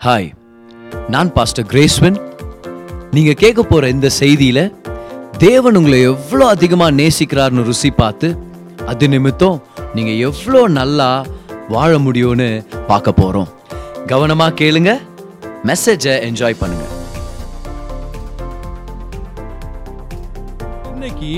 Hi நான் pastor கிரேஸ்வன் நீங்கள் கேட்க போகிற இந்த செய்தியில் தேவன் உங்களை எவ்வளோ அதிகமாக நேசிக்கிறார்னு ருசி பார்த்து அது நிமித்தம் நீங்கள் எவ்வளோ நல்லா வாழ முடியும்னு பார்க்க போகிறோம் கவனமாக கேளுங்க மெசேஜை என்ஜாய் பண்ணுங்க. இன்னைக்கு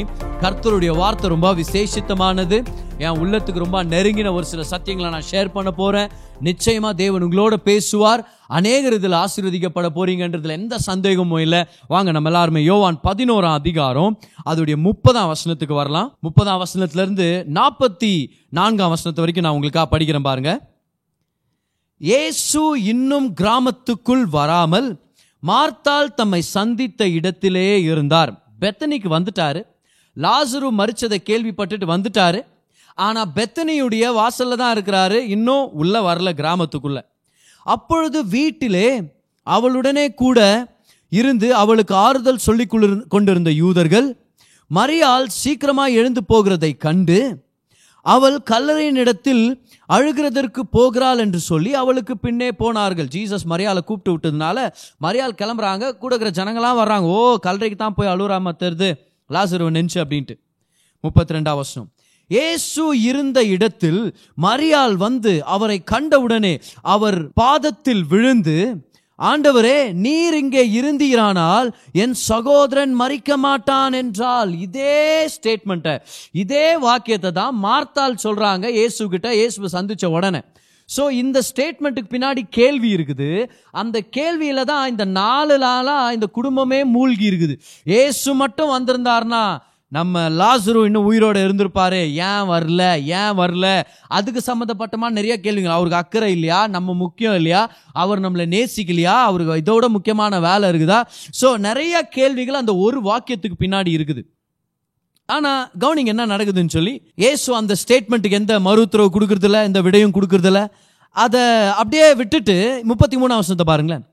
கர்த்தருடைய வார்த்தை ரொம்ப விசேஷித்தமானது. என் உள்ளத்துக்கு ரொம்ப நெருங்கின ஒரு சில சத்தியங்களை நான் ஷேர் பண்ண போறேன். நிச்சயமா தேவன் உங்களோட பேசுவார். அநேகர் இதில் ஆசீர்வதிக்கப்பட போறீங்கன்றதுல எந்த சந்தேகமும் இல்லை. வாங்க நம்ம எல்லாருமே யோவான் பதினோராம் அதிகாரம் அதோடைய முப்பதாம் வசனத்துக்கு வரலாம். முப்பதாம் வசனத்துல இருந்து நாற்பத்தி நான்காம் வசனத்து வரைக்கும் நான் உங்களுக்காக படிக்கிறேன் பாருங்க. இயேசு இன்னும் கிராமத்துக்குள் வராமல் மார்த்தால் தம்மை சந்தித்த இடத்திலே இருந்தார். பெத்தனிக்கு வந்துட்டாரு. லாசரு மறிச்சதை கேள்விப்பட்டுட்டு வந்துட்டாரு. ஆனால் பெத்தனியுடைய வாசல்ல தான் இருக்கிறாரு. இன்னும் உள்ள வரல கிராமத்துக்குள்ள. அப்பொழுது வீட்டிலே அவளுடனே கூட இருந்து அவளுக்கு ஆறுதல் சொல்லிக் கொண்டிருந்த- கொண்டிருந்த யூதர்கள் மரியாள் சீக்கிரமாக எழுந்து போகிறதை கண்டு அவள் கல்லறையின் இடத்தில் அழுகிறதற்கு போகிறாள் என்று சொல்லி அவளுக்கு பின்னே போனார்கள். ஜீசஸ் மரியாதை கூப்பிட்டு விட்டதுனால மரியாள் கிளம்புறாங்க. கூட இருக்கிற ஜனங்களாம் வர்றாங்க. ஓ கல்லறைக்கு தான் போய் அழுறாம தெரிது. லாசருவன் நின்று அப்படின்ட்டு. முப்பத்தி ரெண்டாம் வருஷம் இயேசு இருந்த இடத்தில் மரியாள் வந்து அவரை கண்டவுடனே அவர் பாதத்தில் விழுந்து ஆண்டவரே நீர் இங்கே இருந்தீரானால் என் சகோதரன் மறிக்க மாட்டான் என்றால் இதே ஸ்டேட்மெண்ட்டை இதே வாக்கியத்தை தான் மார்த்தால் சொல்றாங்க. இயேசு கிட்ட இயேசுவை சந்திச்ச உடனே. ஸோ இந்த ஸ்டேட்மெண்ட்டுக்கு பின்னாடி கேள்வி இருக்குது. அந்த கேள்வியில தான் இந்த நாலு நாளாக இந்த குடும்பமே மூழ்கி இருக்குது. இயேசு மட்டும் வந்திருந்தாருன்னா நம்ம லாசரு இன்னும் உயிரோடு இருந்திருப்பாரு. ஏன் வரல? ஏன் வரல? அதுக்கு சம்மந்தப்பட்டமா நிறைய கேள்விங்க அவருக்கு அக்கறை இல்லையா? நம்ம முக்கியம் இல்லையா? அவர் நம்மளை நேசிக்கலையா? அவருக்கு இதோட முக்கியமான வேலை இருக்குதா? ஸோ நிறைய கேள்விகள் அந்த ஒரு வாக்கியத்துக்கு பின்னாடி இருக்குது. ஆனா கவனிங்க என்ன நடக்குதுன்னு சொல்லி ஏசு அந்த ஸ்டேட்மெண்ட்டுக்கு எந்த மறு உத்தரவு கொடுக்கறதில்ல எந்த விடையும் கொடுக்கறதில்ல அதை அப்படியே விட்டுட்டு முப்பத்தி மூணு அவசரத்தை பாருங்களேன்.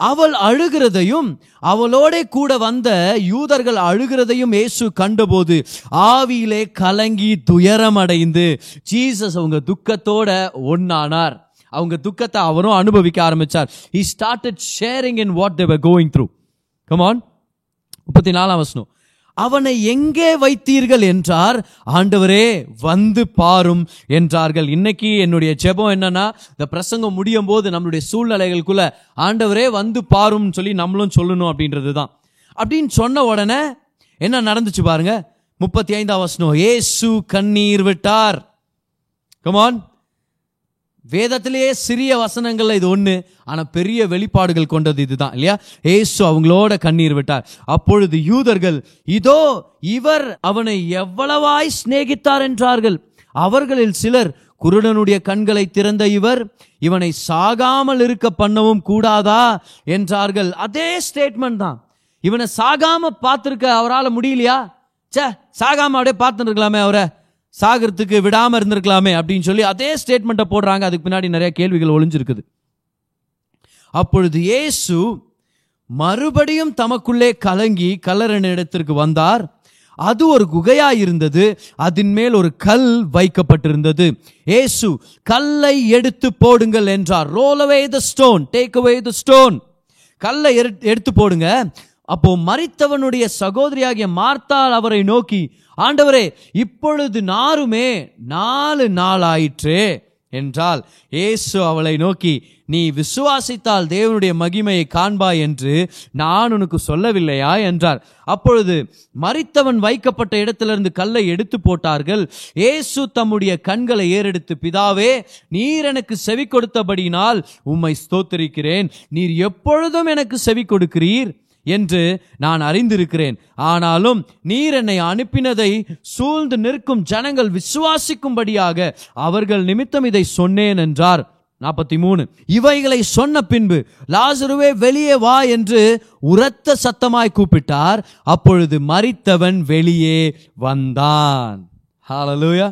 அவள் அழுகிறதையும் அவளோட கூட வந்த யூதர்கள் அழுகிறதையும் இயேசு கண்டபோது ஆவியிலே கலங்கி துயரம் அடைந்து ஜீசஸ் அவங்க துக்கத்தோட ஒன்னானார் அவங்க துக்கத்தை அவரும் அனுபவிக்க ஆரம்பிச்சார். He started sharing in what they were going through come on முப்பத்தி நாலாம் வசனம். அவனை எங்கே வைத்தீர்கள் என்றார். ஆண்டவரே வந்து பாரும் என்றார்கள். இன்னைக்கு என்னுடைய ஜெபம் என்னன்னா இந்த பிரசங்கம் முடியும் போது நம்மளுடைய சூழ்நிலைகளுக்குள்ள ஆண்டவரே வந்து பாரும்னு சொல்லி நம்மளும் சொல்லணும் அப்படின்றது தான் அப்படின்னு சொன்ன உடனே என்ன நடந்துச்சு பாருங்க. முப்பத்தி ஐந்தாம் வசனம் ஏசு கண்ணீர் விட்டார். கமான் வேதத்திலேயே சிறிய வசனங்கள்ல இது ஒன்று ஆனால் பெரிய வெளிப்பாடுகள் கொண்டது இதுதான் இல்லையா? ஏசு அவங்களோட கண்ணீர் விட்டார். அப்பொழுது யூதர்கள் இதோ இவர் அவனை எவ்வளவாய் சிநேகித்தார் என்றார்கள். அவர்களில் சிலர் குருடனுடைய கண்களை திறந்த இவர் இவனை சாகாமல் இருக்க பண்ணவும் கூடாதா என்றார்கள். அதே ஸ்டேட்மெண்ட் தான். இவனை சாகாம பார்த்துருக்க அவரால் முடியலையா? ச்சே சாகாம அப்படியே பார்த்துருக்கலாமே இருக்கலாமே அவரை. சாகிறதுக்கு விடாமல் இருந்திருக்கலாமே அப்படின்னு சொல்லி அதே ஸ்டேட்மெண்ட்டை போடுறாங்க. அதுக்கு பின்னாடி நிறைய கேள்விகள் ஒளிஞ்சிருக்குது. அப்பொழுது இயேசு மறுபடியும் தமக்குள்ளே கலங்கி கல்லறையின் இடத்திற்கு வந்தார். அது ஒரு குகையா இருந்தது. அதன் மேல் ஒரு கல் வைக்கப்பட்டிருந்தது. ஏசு கல்லை எடுத்து போடுங்கள் என்றார். Roll away the stone take away the stone கல்லை எடுத்து போடுங்க. அப்போ மறித்தவனுடைய சகோதரியாகிய மார்த்தால் அவரை நோக்கி ஆண்டவரே இப்பொழுது நாருமே நாலு நாள் ஆயிற்றே என்றால் இயேசு அவளை நோக்கி நீ விசுவாசித்தால் தேவனுடைய மகிமையை காண்பாய் என்று நான் உனக்கு சொல்லவில்லையா? என்றார். அப்பொழுது மறித்தவன் வைக்கப்பட்ட இடத்திலிருந்து கல்லை எடுத்து போட்டார்கள். இயேசு தம்முடைய கண்களை ஏறெடுத்து பிதாவே நீர் எனக்கு செவி கொடுத்தபடியினால் உம்மை ஸ்தோத்தரிக்கிறேன். நீர் எப்பொழுதும் எனக்கு செவி கொடுக்கிறீர் என்று நான் அறிந்திருக்கிறேன். ஆனாலும் நீர் என்னை அனுப்பினதை சூழ்ந்து நிற்கும் ஜனங்கள் விசுவாசிக்கும்படியாக அவர்கள் நிமித்தம் இதை சொன்னேன் என்றார். நாற்பத்தி மூணு இவைகளை சொன்ன பின்பு லாசருவே வெளியே வா என்று உரத்த சத்தமாய் கூப்பிட்டார். அப்பொழுது மறித்தவன் வெளியே வந்தான். ஹalleluya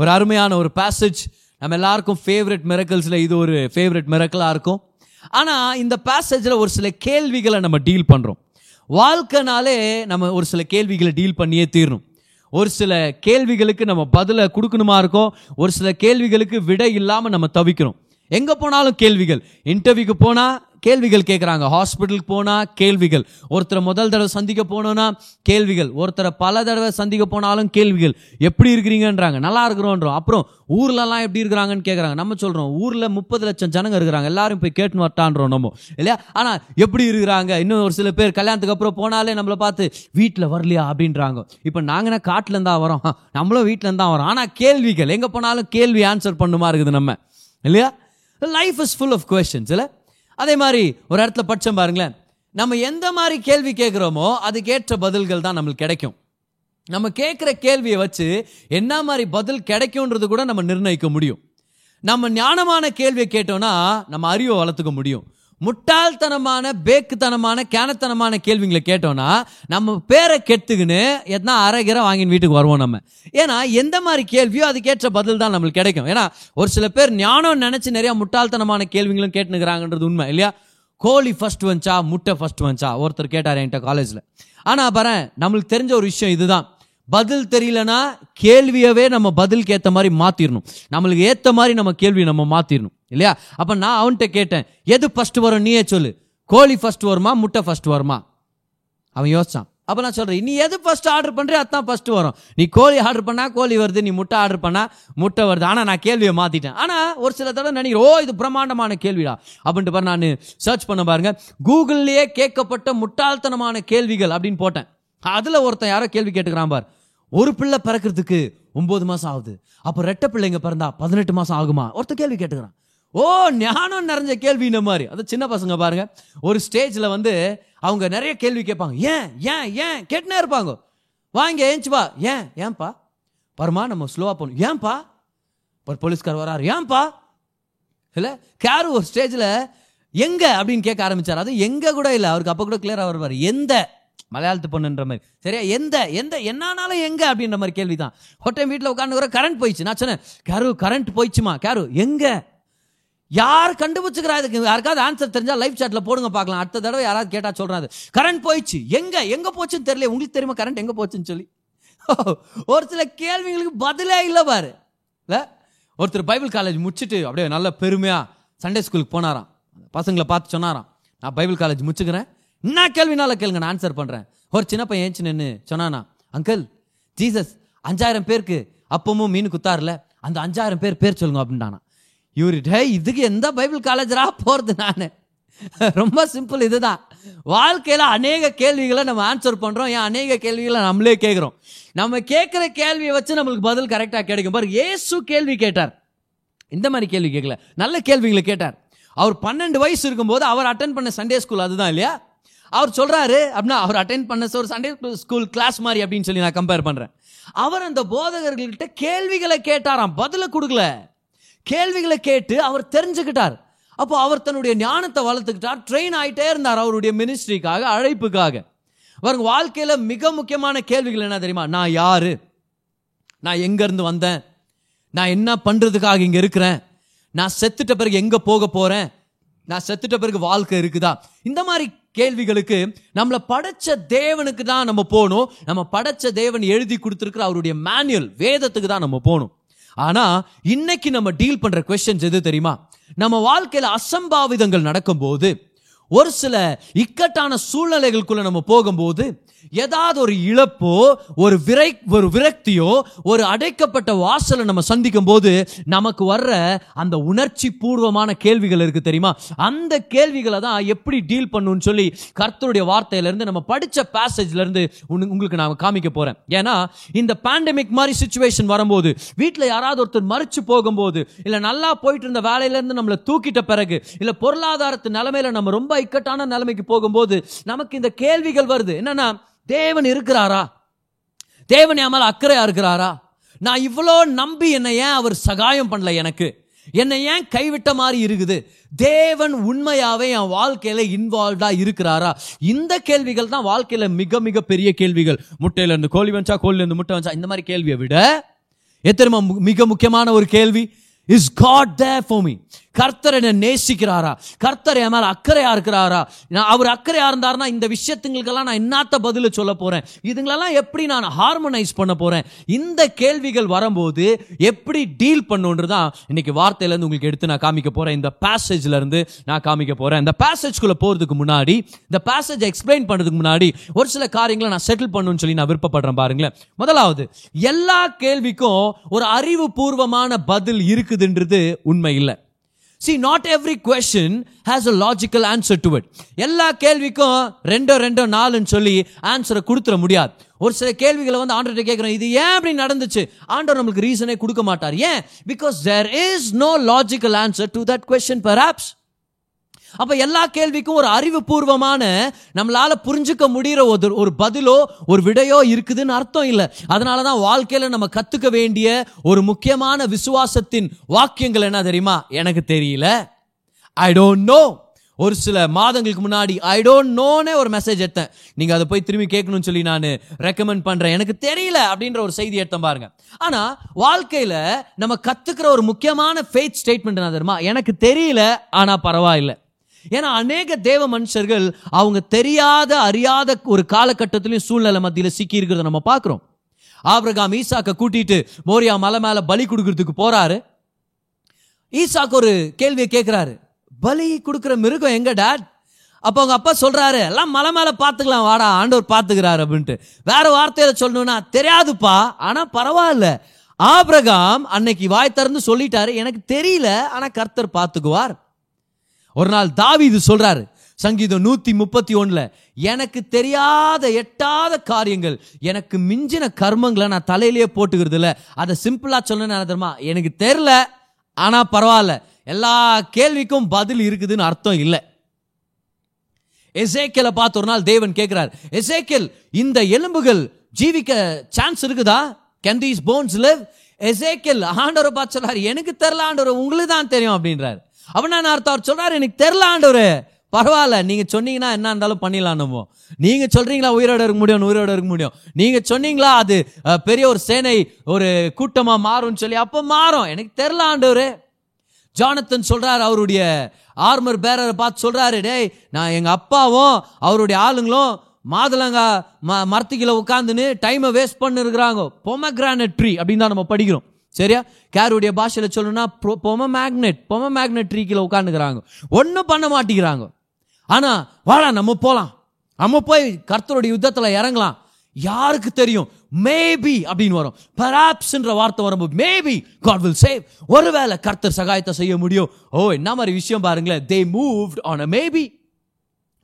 ஒரு அருமையான ஒரு பேசேஜ் நம்ம எல்லாருக்கும் ஃபேவரட் மிரக்கல்ஸில் இது ஒரு ஃபேவரட் மிரக்கலாக இருக்கும். ஆனால் இந்த பேசேஜில் ஒரு சில கேள்விகளை நம்ம டீல் பண்ணுறோம் வாழ்க்கைனாலே நம்ம ஒரு சில கேள்விகளை டீல் பண்ணியே தீரணும். ஒரு சில கேள்விகளுக்கு நம்ம பதிலை கொடுக்கணுமா இருக்கும் ஒரு சில கேள்விகளுக்கு விடை இல்லாமல் நம்ம தவிக்கிறோம். எங்கே போனாலும் கேள்விகள். இன்டர்வியூக்கு போனால் கேள்விகள் கேட்குறாங்க ஹாஸ்பிட்டலுக்கு போனால் கேள்விகள். ஒருத்தரை முதல் தடவை சந்திக்க போனோன்னா கேள்விகள். ஒருத்தரை பல தடவை சந்திக்க போனாலும் கேள்விகள். எப்படி இருக்கிறீங்கன்றாங்க. நல்லா இருக்கிறோன்றோம். அப்புறம் ஊர்லலாம் எப்படி இருக்கிறாங்கன்னு கேட்குறாங்க நம்ம சொல்கிறோம் ஊரில் முப்பது லட்சம் ஜனங்க இருக்கிறாங்க. எல்லாரும் போய் கேட்டுன்னு வரட்டான்றோம் நம்ம. இல்லையா? ஆனால் எப்படி இருக்கிறாங்க? இன்னும் ஒரு சில பேர் கல்யாணத்துக்கு அப்புறம் போனாலே நம்மளை பார்த்து வீட்டில் வரலையா? அப்படின்றாங்க. இப்போ நாங்கன்னா காட்டுல தான் வரோம்? நம்மளும் வீட்டில் தான் வரோம். ஆனால் கேள்விகள். எங்கே போனாலும் கேள்வி ஆன்சர் பண்ணுமா இருக்குது நம்ம. இல்லையா? Life is full of questions இல்லை? அதே மாதிரி ஒரு இடத்துல பட்சம் பாருங்களேன். நம்ம எந்த மாதிரி கேள்வி கேட்குறோமோ அதுக்கேற்ற பதில்கள் தான் நம்மளுக்கு கிடைக்கும். நம்ம கேட்குற கேள்வியை வச்சு என்ன மாதிரி பதில் கிடைக்கும்ன்றது கூட நம்ம நிர்ணயிக்க முடியும். நம்ம ஞானமான கேள்வியை கேட்டோம்னா நம்ம அறிவை வளர்த்துக்க முடியும். முட்டாள்தனமான பேக்குத்தனமான கேனத்தனமான கேள்விங்களை கேட்டோன்னா நம்ம பேரை கெட்டுக்குன்னு எதனா அரைகிற வாங்கின்னு வீட்டுக்கு வருவோம் நம்ம. ஏன்னா எந்த மாதிரி கேள்வியோ அதுக்கேற்ற பதில் தான் நம்மளுக்கு கிடைக்கும். ஏன்னா ஒரு சில பேர் ஞானம் நினைச்சு நிறைய முட்டாள்தனமான கேள்விங்களும் கேட்டுனுக்குறாங்கன்றது உண்மை இல்லையா? கோழி ஃபர்ஸ்ட் வந்துச்சா முட்டை ஃபர்ஸ்ட் வந்துச்சா? ஒருத்தர் கேட்டார் என்கிட்ட காலேஜில் ஆனால் பாரு நம்மளுக்கு தெரிஞ்ச ஒரு விஷயம் இதுதான். பதில் தெரியலனா கேள்வியவே நம்ம பதிலுக்கு ஏற்ற மாதிரி மாற்றிடணும் நம்மளுக்கு ஏற்ற மாதிரி நம்ம கேள்வி நம்ம மாற்றிடணும் இல்லையா? அப்போ நான் அவன்கிட்ட கேட்டேன் எது ஃபஸ்ட்டு வரும்? நீயே சொல்லு. கோழி ஃபர்ஸ்ட் வருமா? முட்டை ஃபர்ஸ்ட் வருமா? அவன் யோசிச்சான். அப்போ நான் சொல்கிறேன் நீ எது ஃபர்ஸ்ட் ஆர்டர் பண்ணுறியோ அதுதான் ஃபஸ்ட்டு வரும். நீ கோழி ஆர்டர் பண்ணால் கோழி வருது நீ முட்டை ஆர்டர் பண்ணால் முட்டை வருது. ஆனால் நான் கேள்வியை மாற்றிட்டேன் ஆனால் ஒரு சில தடவை நினைக்கிறேன் ஓ இது பிரம்மாண்டமான கேள்விடா. அப்படின்ட்டு பாரு நான் சர்ச் பண்ண பாருங்க. கூகுள்லேயே கேட்கப்பட்ட முட்டாள்தனமான கேள்விகள் அப்படின்னு போட்டேன். அதில் ஒருத்தன் யாரோ கேள்வி கேட்டுக்கிறான் பார். ஒரு பிள்ளை பிறக்கிறதுக்கு ஒம்பது மாதம் ஆகுது. அப்போ ரெட்டை பிள்ளைங்க பிறந்தா பதினெட்டு மாதம் ஆகுமா? ஒருத்தர் கேள்வி கேட்டுக்கிறான். ஓ ஞானம் நிறைஞ்ச கேள்வி இந்த மாதிரி. அது சின்ன பசங்க பாருங்க. ஒரு ஸ்டேஜில் வந்து அவங்க நிறைய கேள்வி கேட்பாங்க. ஏன் ஏன் ஏன்? கேட்டுனே இருப்பாங்க. வாங்க ஏஞ்சுப்பா ஏன் ஏன்பா? பரமா நம்ம ஸ்லோவாக போகணும். ஏன்பா? ஒரு போலீஸ்கார் வராரு. ஏன்பா? இல்லை கேரு ஒரு ஸ்டேஜில் எங்க? அப்படின்னு கேட்க ஆரம்பிச்சார். அது எங்க கூட இல்லை. அவருக்கு அப்போ கூட கிளியராக வருவார். எந்த? மலையாளத்து பொண்ணுன்ற மாதிரி. சரியா? எந்த? எந்த? என்னானாலும் எங்க? அப்படின்ற மாதிரி கேள்வி தான் ஹோட்டல் வீட்டில் உட்காந்து கரண்ட் போயிடுச்சு. நான் சொன்னேன் கேரு கரண்ட் போயிடுச்சுமா? கேரு எங்க? யார் கண்டுபிடிச்சிக்கிறா? இதுக்கு யாருக்காவது ஆன்சர் தெரிஞ்சால் லைவ் சாட்டில் போடுங்க பார்க்கலாம். அடுத்த தடவை யாராவது கேட்டால் சொல்கிறாரு கரண்ட் போயிடுச்சு. எங்கே? எங்கே போச்சுன்னு தெரியல உங்களுக்கு தெரியுமா கரண்ட் எங்கே போச்சுன்னு சொல்லி? ஒரு சில கேள்விகளுக்கு பதிலே இல்லை பாரு. இல்லை? ஒருத்தர் பைபிள் காலேஜ் முடிச்சுட்டு அப்படியே நல்ல பெருமையாக சண்டே ஸ்கூலுக்கு போனாராம். பசங்களை பார்த்து சொன்னாராம். நான் பைபிள் காலேஜ் முடிச்சுக்கிறேன். என்ன கேள்வினால கேளுங்க நான் ஆன்சர் பண்ணுறேன் ஒரு சின்ன பையன் ஏஞ்சி நின்று சொன்னானா அங்கிள் ஜீசஸ் அஞ்சாயிரம் பேருக்கு அப்பமும் மீன் குத்தாருல. அந்த அஞ்சாயிரம் பேர் பேர் சொல்லுங்க அப்படின்ட்டானா. இவர் டே இதுக்கு எந்த பைபிள் காலேஜரா போகிறது நான்? ரொம்ப சிம்பிள் இதுதான். வாழ்க்கையில் அநேக கேள்விகளை நம்ம ஆன்சர் பண்ணுறோம் ஏன் அநேக கேள்விகளை நம்மளே கேட்குறோம். நம்ம கேட்குற கேள்வியை வச்சு நம்மளுக்கு பதில் கரெக்டாக கிடைக்கும். பாரு ஏசு கேள்வி கேட்டார். இந்த மாதிரி கேள்வி கேட்கல. நல்ல கேள்விகளை கேட்டார். அவர் பன்னெண்டு வயசு இருக்கும்போது அவர் அட்டன் பண்ண சண்டே ஸ்கூல் அதுதான் இல்லையா? அவர் சொல்கிறாரு அப்படின்னா அவர் அட்டன் பண்ண ஒரு சண்டே ஸ்கூல் கிளாஸ் மாதிரி அப்படின்னு சொல்லி நான் கம்பேர் பண்ணுறேன் அவர் அந்த போதகர்கள்கிட்ட கேள்விகளை கேட்டாராம். பதிலை கொடுக்கல. கேள்விகளை கேட்டு அவர் தெரிஞ்சுக்கிட்டார். அப்போ அவர் தன்னுடைய ஞானத்தை வளர்த்துக்கிட்டார். ட்ரெயின் ஆகிட்டே இருந்தார் அவருடைய மினிஸ்ட்ரிக்காக அழைப்புக்காக. வருங்க வாழ்க்கையில் மிக முக்கியமான கேள்விகள் என்ன தெரியுமா? நான் யார்? நான் எங்கேருந்து வந்தேன்? நான் என்ன பண்ணுறதுக்காக இங்கே இருக்கிறேன்? நான் செத்துட்ட பிறகு எங்கே போக போகிறேன் நான் செத்துட்ட பிறகு வாழ்க்கை இருக்குதா? இந்த மாதிரி கேள்விகளுக்கு நம்மளை படைச்ச தேவனுக்கு தான் நம்ம போகணும். நம்ம படைச்ச தேவன் எழுதி கொடுத்துருக்கிற அவருடைய மேனுவல் வேதத்துக்கு தான் நம்ம போகணும். ஆனா இன்னைக்கு நம்ம டீல் பண்ற கொஸ்டின்ஸ் எது தெரியுமா? நம்ம வாழ்க்கையில அசம்பாவிதங்கள் நடக்கும்போது ஒரு சில இக்கட்டான சூழ்நிலைகளுக்குள்ள நம்ம போகும்போது ஏதாவது ஒரு இழப்போ ஒரு விரை ஒரு விரக்தியோ ஒரு அடைக்கப்பட்ட வாசலை நம்ம சந்திக்கும் போது நமக்கு வர்ற அந்த உணர்ச்சி பூர்வமான கேள்விகள் இருக்கு தெரியுமா? அந்த கேள்விகளை தான் எப்படி டீல் பண்ணுன்னு சொல்லி கர்த்தருடைய வார்த்தையிலேருந்து நம்ம படிச்ச பேசேஜ்ல இருந்து உங்களுக்கு நான் காமிக்க போறேன். ஏன்னா இந்த பேண்டமிக் மாதிரி சுச்சுவேஷன் வரும்போது வீட்டில் யாராவது ஒருத்தர் மறித்து போகும்போது இல்லை நல்லா போயிட்டு இருந்த வேலையிலேருந்து நம்மளை தூக்கிட்ட பிறகு இல்லை பொருளாதாரத்து நிலைமையில நம்ம ரொம்ப இக்கட்டான நிலைமைக்கு போகும்போது நமக்கு இந்த கேள்விகள் வருது. என்னன்னா தேவன் இருக்கிறாரா? தேவன் என் மேலே அக்கறையா இருக்கிறாரா? நான் இவ்வளோ நம்பி என்னை ஏன் அவர் சகாயம் பண்ணல எனக்கு? என்னை ஏன் கைவிட்ட மாதிரி இருக்குது? தேவன் உண்மையாகவே என் வாழ்க்கையில் இன்வால்வ்டாக இருக்கிறாரா? இந்த கேள்விகள் தான் வாழ்க்கையில் மிக மிக பெரிய கேள்விகள். முட்டையிலேருந்து கோழி வந்துச்சா கோழிலேருந்து முட்டை வந்துச்சா இந்த மாதிரி கேள்வியை விட எத்தனை மிக முக்கியமான ஒரு கேள்வி is God there for me கர்த்தர் என்ன நேசிக்கிறாரா? கர்த்தர் என் மேல அக்கறையா இருக்கிறாரா? நான் அவர் அக்கறையா இருந்தாருன்னா இந்த விஷயத்துங்களுக்கெல்லாம் நான் என்னத்த பதில சொல்ல போறேன்? இதுங்களெல்லாம் எப்படி நான் ஹார்மோனைஸ் பண்ண போறேன்? இந்த கேள்விகள் வரும்போது எப்படி டீல் பண்ணுன்றதான் இன்னைக்கு வார்த்தையில இருந்து உங்களுக்கு எடுத்து நான் காமிக்க போறேன். இந்த பேசேஜ்ல இருந்து நான் காமிக்க போறேன். இந்த பேசேஜ்குள்ள போறதுக்கு முன்னாடி இந்த பேசேஜ் எக்ஸ்பிளைன் பண்றதுக்கு முன்னாடி ஒரு சில காரியங்களை நான் செட்டில் பண்ணணும்னு சொல்லி நான் விருப்பப்படுறேன் பாருங்களேன். முதலாவது எல்லா கேள்விக்கும் ஒரு அறிவுபூர்வமான பதில் இருக்குதுன்றது உண்மை இல்லை. See not every question has a logical answer to it எல்லா கேள்விக்கும் ரெண்டோ ரெண்டோ நாலுன்னு சொல்லி ஆன்சரை கொடுத்துட முடியாது. ஒரு சில கேள்விகளை வந்து ஆண்டர்கிட்ட கேட்குறோம் இது ஏன் அப்படி நடந்துச்சு? ஆண்டவர் நம்மளுக்கு ரீசனே கொடுக்க மாட்டார். ஏன்? Because there is no logical answer to that question perhaps அப்ப எல்லா கேள்விக்கும் ஒரு அறிவுபூர்வமான நம்மளால புரிஞ்சுக்க முடிகிற ஒரு ஒரு பதிலோ ஒரு விடையோ இருக்குதுன்னு அர்த்தம் இல்லை. அதனால தான் வாழ்க்கையில நம்ம கத்துக்க வேண்டிய ஒரு முக்கியமான விசுவாசத்தின் வாக்கியங்கள் என்ன தெரியுமா? எனக்கு தெரியல. ஐ டோன்ட் நோ ஒரு சில மாதங்களுக்கு முன்னாடி ஐ டோன்ட் நோனே ஒரு மெசேஜ் எடுத்தேன். நீங்க அதை போய் திரும்பி கேட்கணும்னு சொல்லி நான் ரெக்கமெண்ட் பண்றேன். எனக்கு தெரியல அப்படின்ற ஒரு செய்தி எடுத்தேன் பாருங்க. ஆனா வாழ்க்கையில நம்ம கத்துக்கிற ஒரு முக்கியமான ஃபேத் ஸ்டேட்மெண்ட் என்ன தெரியுமா? எனக்கு தெரியல ஆனா பரவாயில்லை. ஏன்னா அநேக தேவ மனுஷர்கள் அவங்க தெரியாத அறியாத ஒரு காலகட்டத்திலையும் சூழ்நிலை மத்தியில் சிக்கி இருக்கிறத நம்ம பார்க்குறோம். ஆபிரகாம் ஈசாக்க கூட்டிட்டு மோரியா மலை மேலே பலி கொடுக்கறதுக்கு போறாரு. ஈசாக்கு ஒரு கேள்வியை கேட்குறாரு பலி கொடுக்குற மிருகம் எங்க டாட்? அப்போ அவங்க அப்பா சொல்றாரு எல்லாம் மலை மேலே பார்த்துக்கலாம் வாடா ஆண்டவர் பார்த்துக்கிறாரு அப்படின்ட்டு. வேற வார்த்தையில சொல்லணும்னா தெரியாதுப்பா ஆனால் பரவாயில்ல. ஆபிரகாம் அன்னைக்கு வாய் திறந்து சொல்லிட்டாரு. எனக்கு தெரியல ஆனால் கர்த்தர் பார்த்துக்குவார். ஒரு நாள் தாவீது சொல்றாரு சங்கீதம் நூத்தி முப்பத்தி ஒண்ணுல எனக்கு தெரியாத எட்டாத காரியங்கள் எனக்கு மிஞ்சின கர்மங்களை நான் தலையிலேயே போட்டுக்கிறது இல்லை அதை சிம்பிளா சொல்லணும்னு தெரியுமா? எனக்கு தெரில ஆனா பரவாயில்ல. எல்லா கேள்விக்கும் பதில் இருக்குதுன்னு அர்த்தம் இல்லை. எசேக்கியலை பார்த்து ஒரு நாள் தேவன் கேட்கிறார் எசேக்கியல் இந்த எலும்புகள் ஜீவிக்க சான்ஸ் இருக்குதா? கேன் தீஸ் போன்ஸ் லிவ் எசேக்கியல் ஆண்டவரை பார்த்து சொல்றாரு எனக்கு தெரில ஆண்டவர் உங்களுக்கு தான் தெரியும் அப்படின்றார். அவனா நான் அர்த்தம்? அவர் சொல்றாரு எனக்கு தெரில ஆண்டவர். பரவாயில்ல நீங்க சொன்னீங்கன்னா என்ன இருந்தாலும் பண்ணிடலாம் நம்ம நீங்க சொல்றீங்களா உயிரோட இருக்க முடியும் உயிரோட இருக்க முடியும்? நீங்க சொன்னீங்களா அது பெரிய ஒரு சேனை ஒரு கூட்டமா மாறும்னு சொல்லி அப்போ மாறும். எனக்கு தெரில ஆண்டவர். ஜானத்தன் சொல்றாரு அவருடைய ஆர்மர் பேரரை பார்த்து சொல்றாரு டேய் நான் எங்க அப்பாவும் அவருடைய ஆளுங்களும் மாதுளங்கா ம மரத்துக்கில உட்காந்துன்னு டைமை வேஸ்ட் பண்ணிருக்கிறாங்க. பொமக்ரானட் ட்ரீ அப்படின்னு தான் நம்ம படிக்கிறோம். சரியா? கேருடைய பாஷையில் சொல்லணும்னா pomegranate pomegranate tree கீழே உட்காந்துக்கிறாங்க ஒன்றும் பண்ண மாட்டேங்கிறாங்க. ஆனால் வாடா நம்ம போகலாம் நம்ம போய் கர்த்தருடைய யுத்தத்தில் இறங்கலாம். யாருக்கு தெரியும்? மேபி அப்படின்னு வரும். பராப்ஸ்ன்ற வார்த்தை வரும்போது மேபி காட் வில் சேவ் ஒருவேளை கர்த்தர் சகாயத்தை செய்ய முடியும். ஓ என்ன மாதிரி விஷயம் பாருங்களேன். They moved on a maybe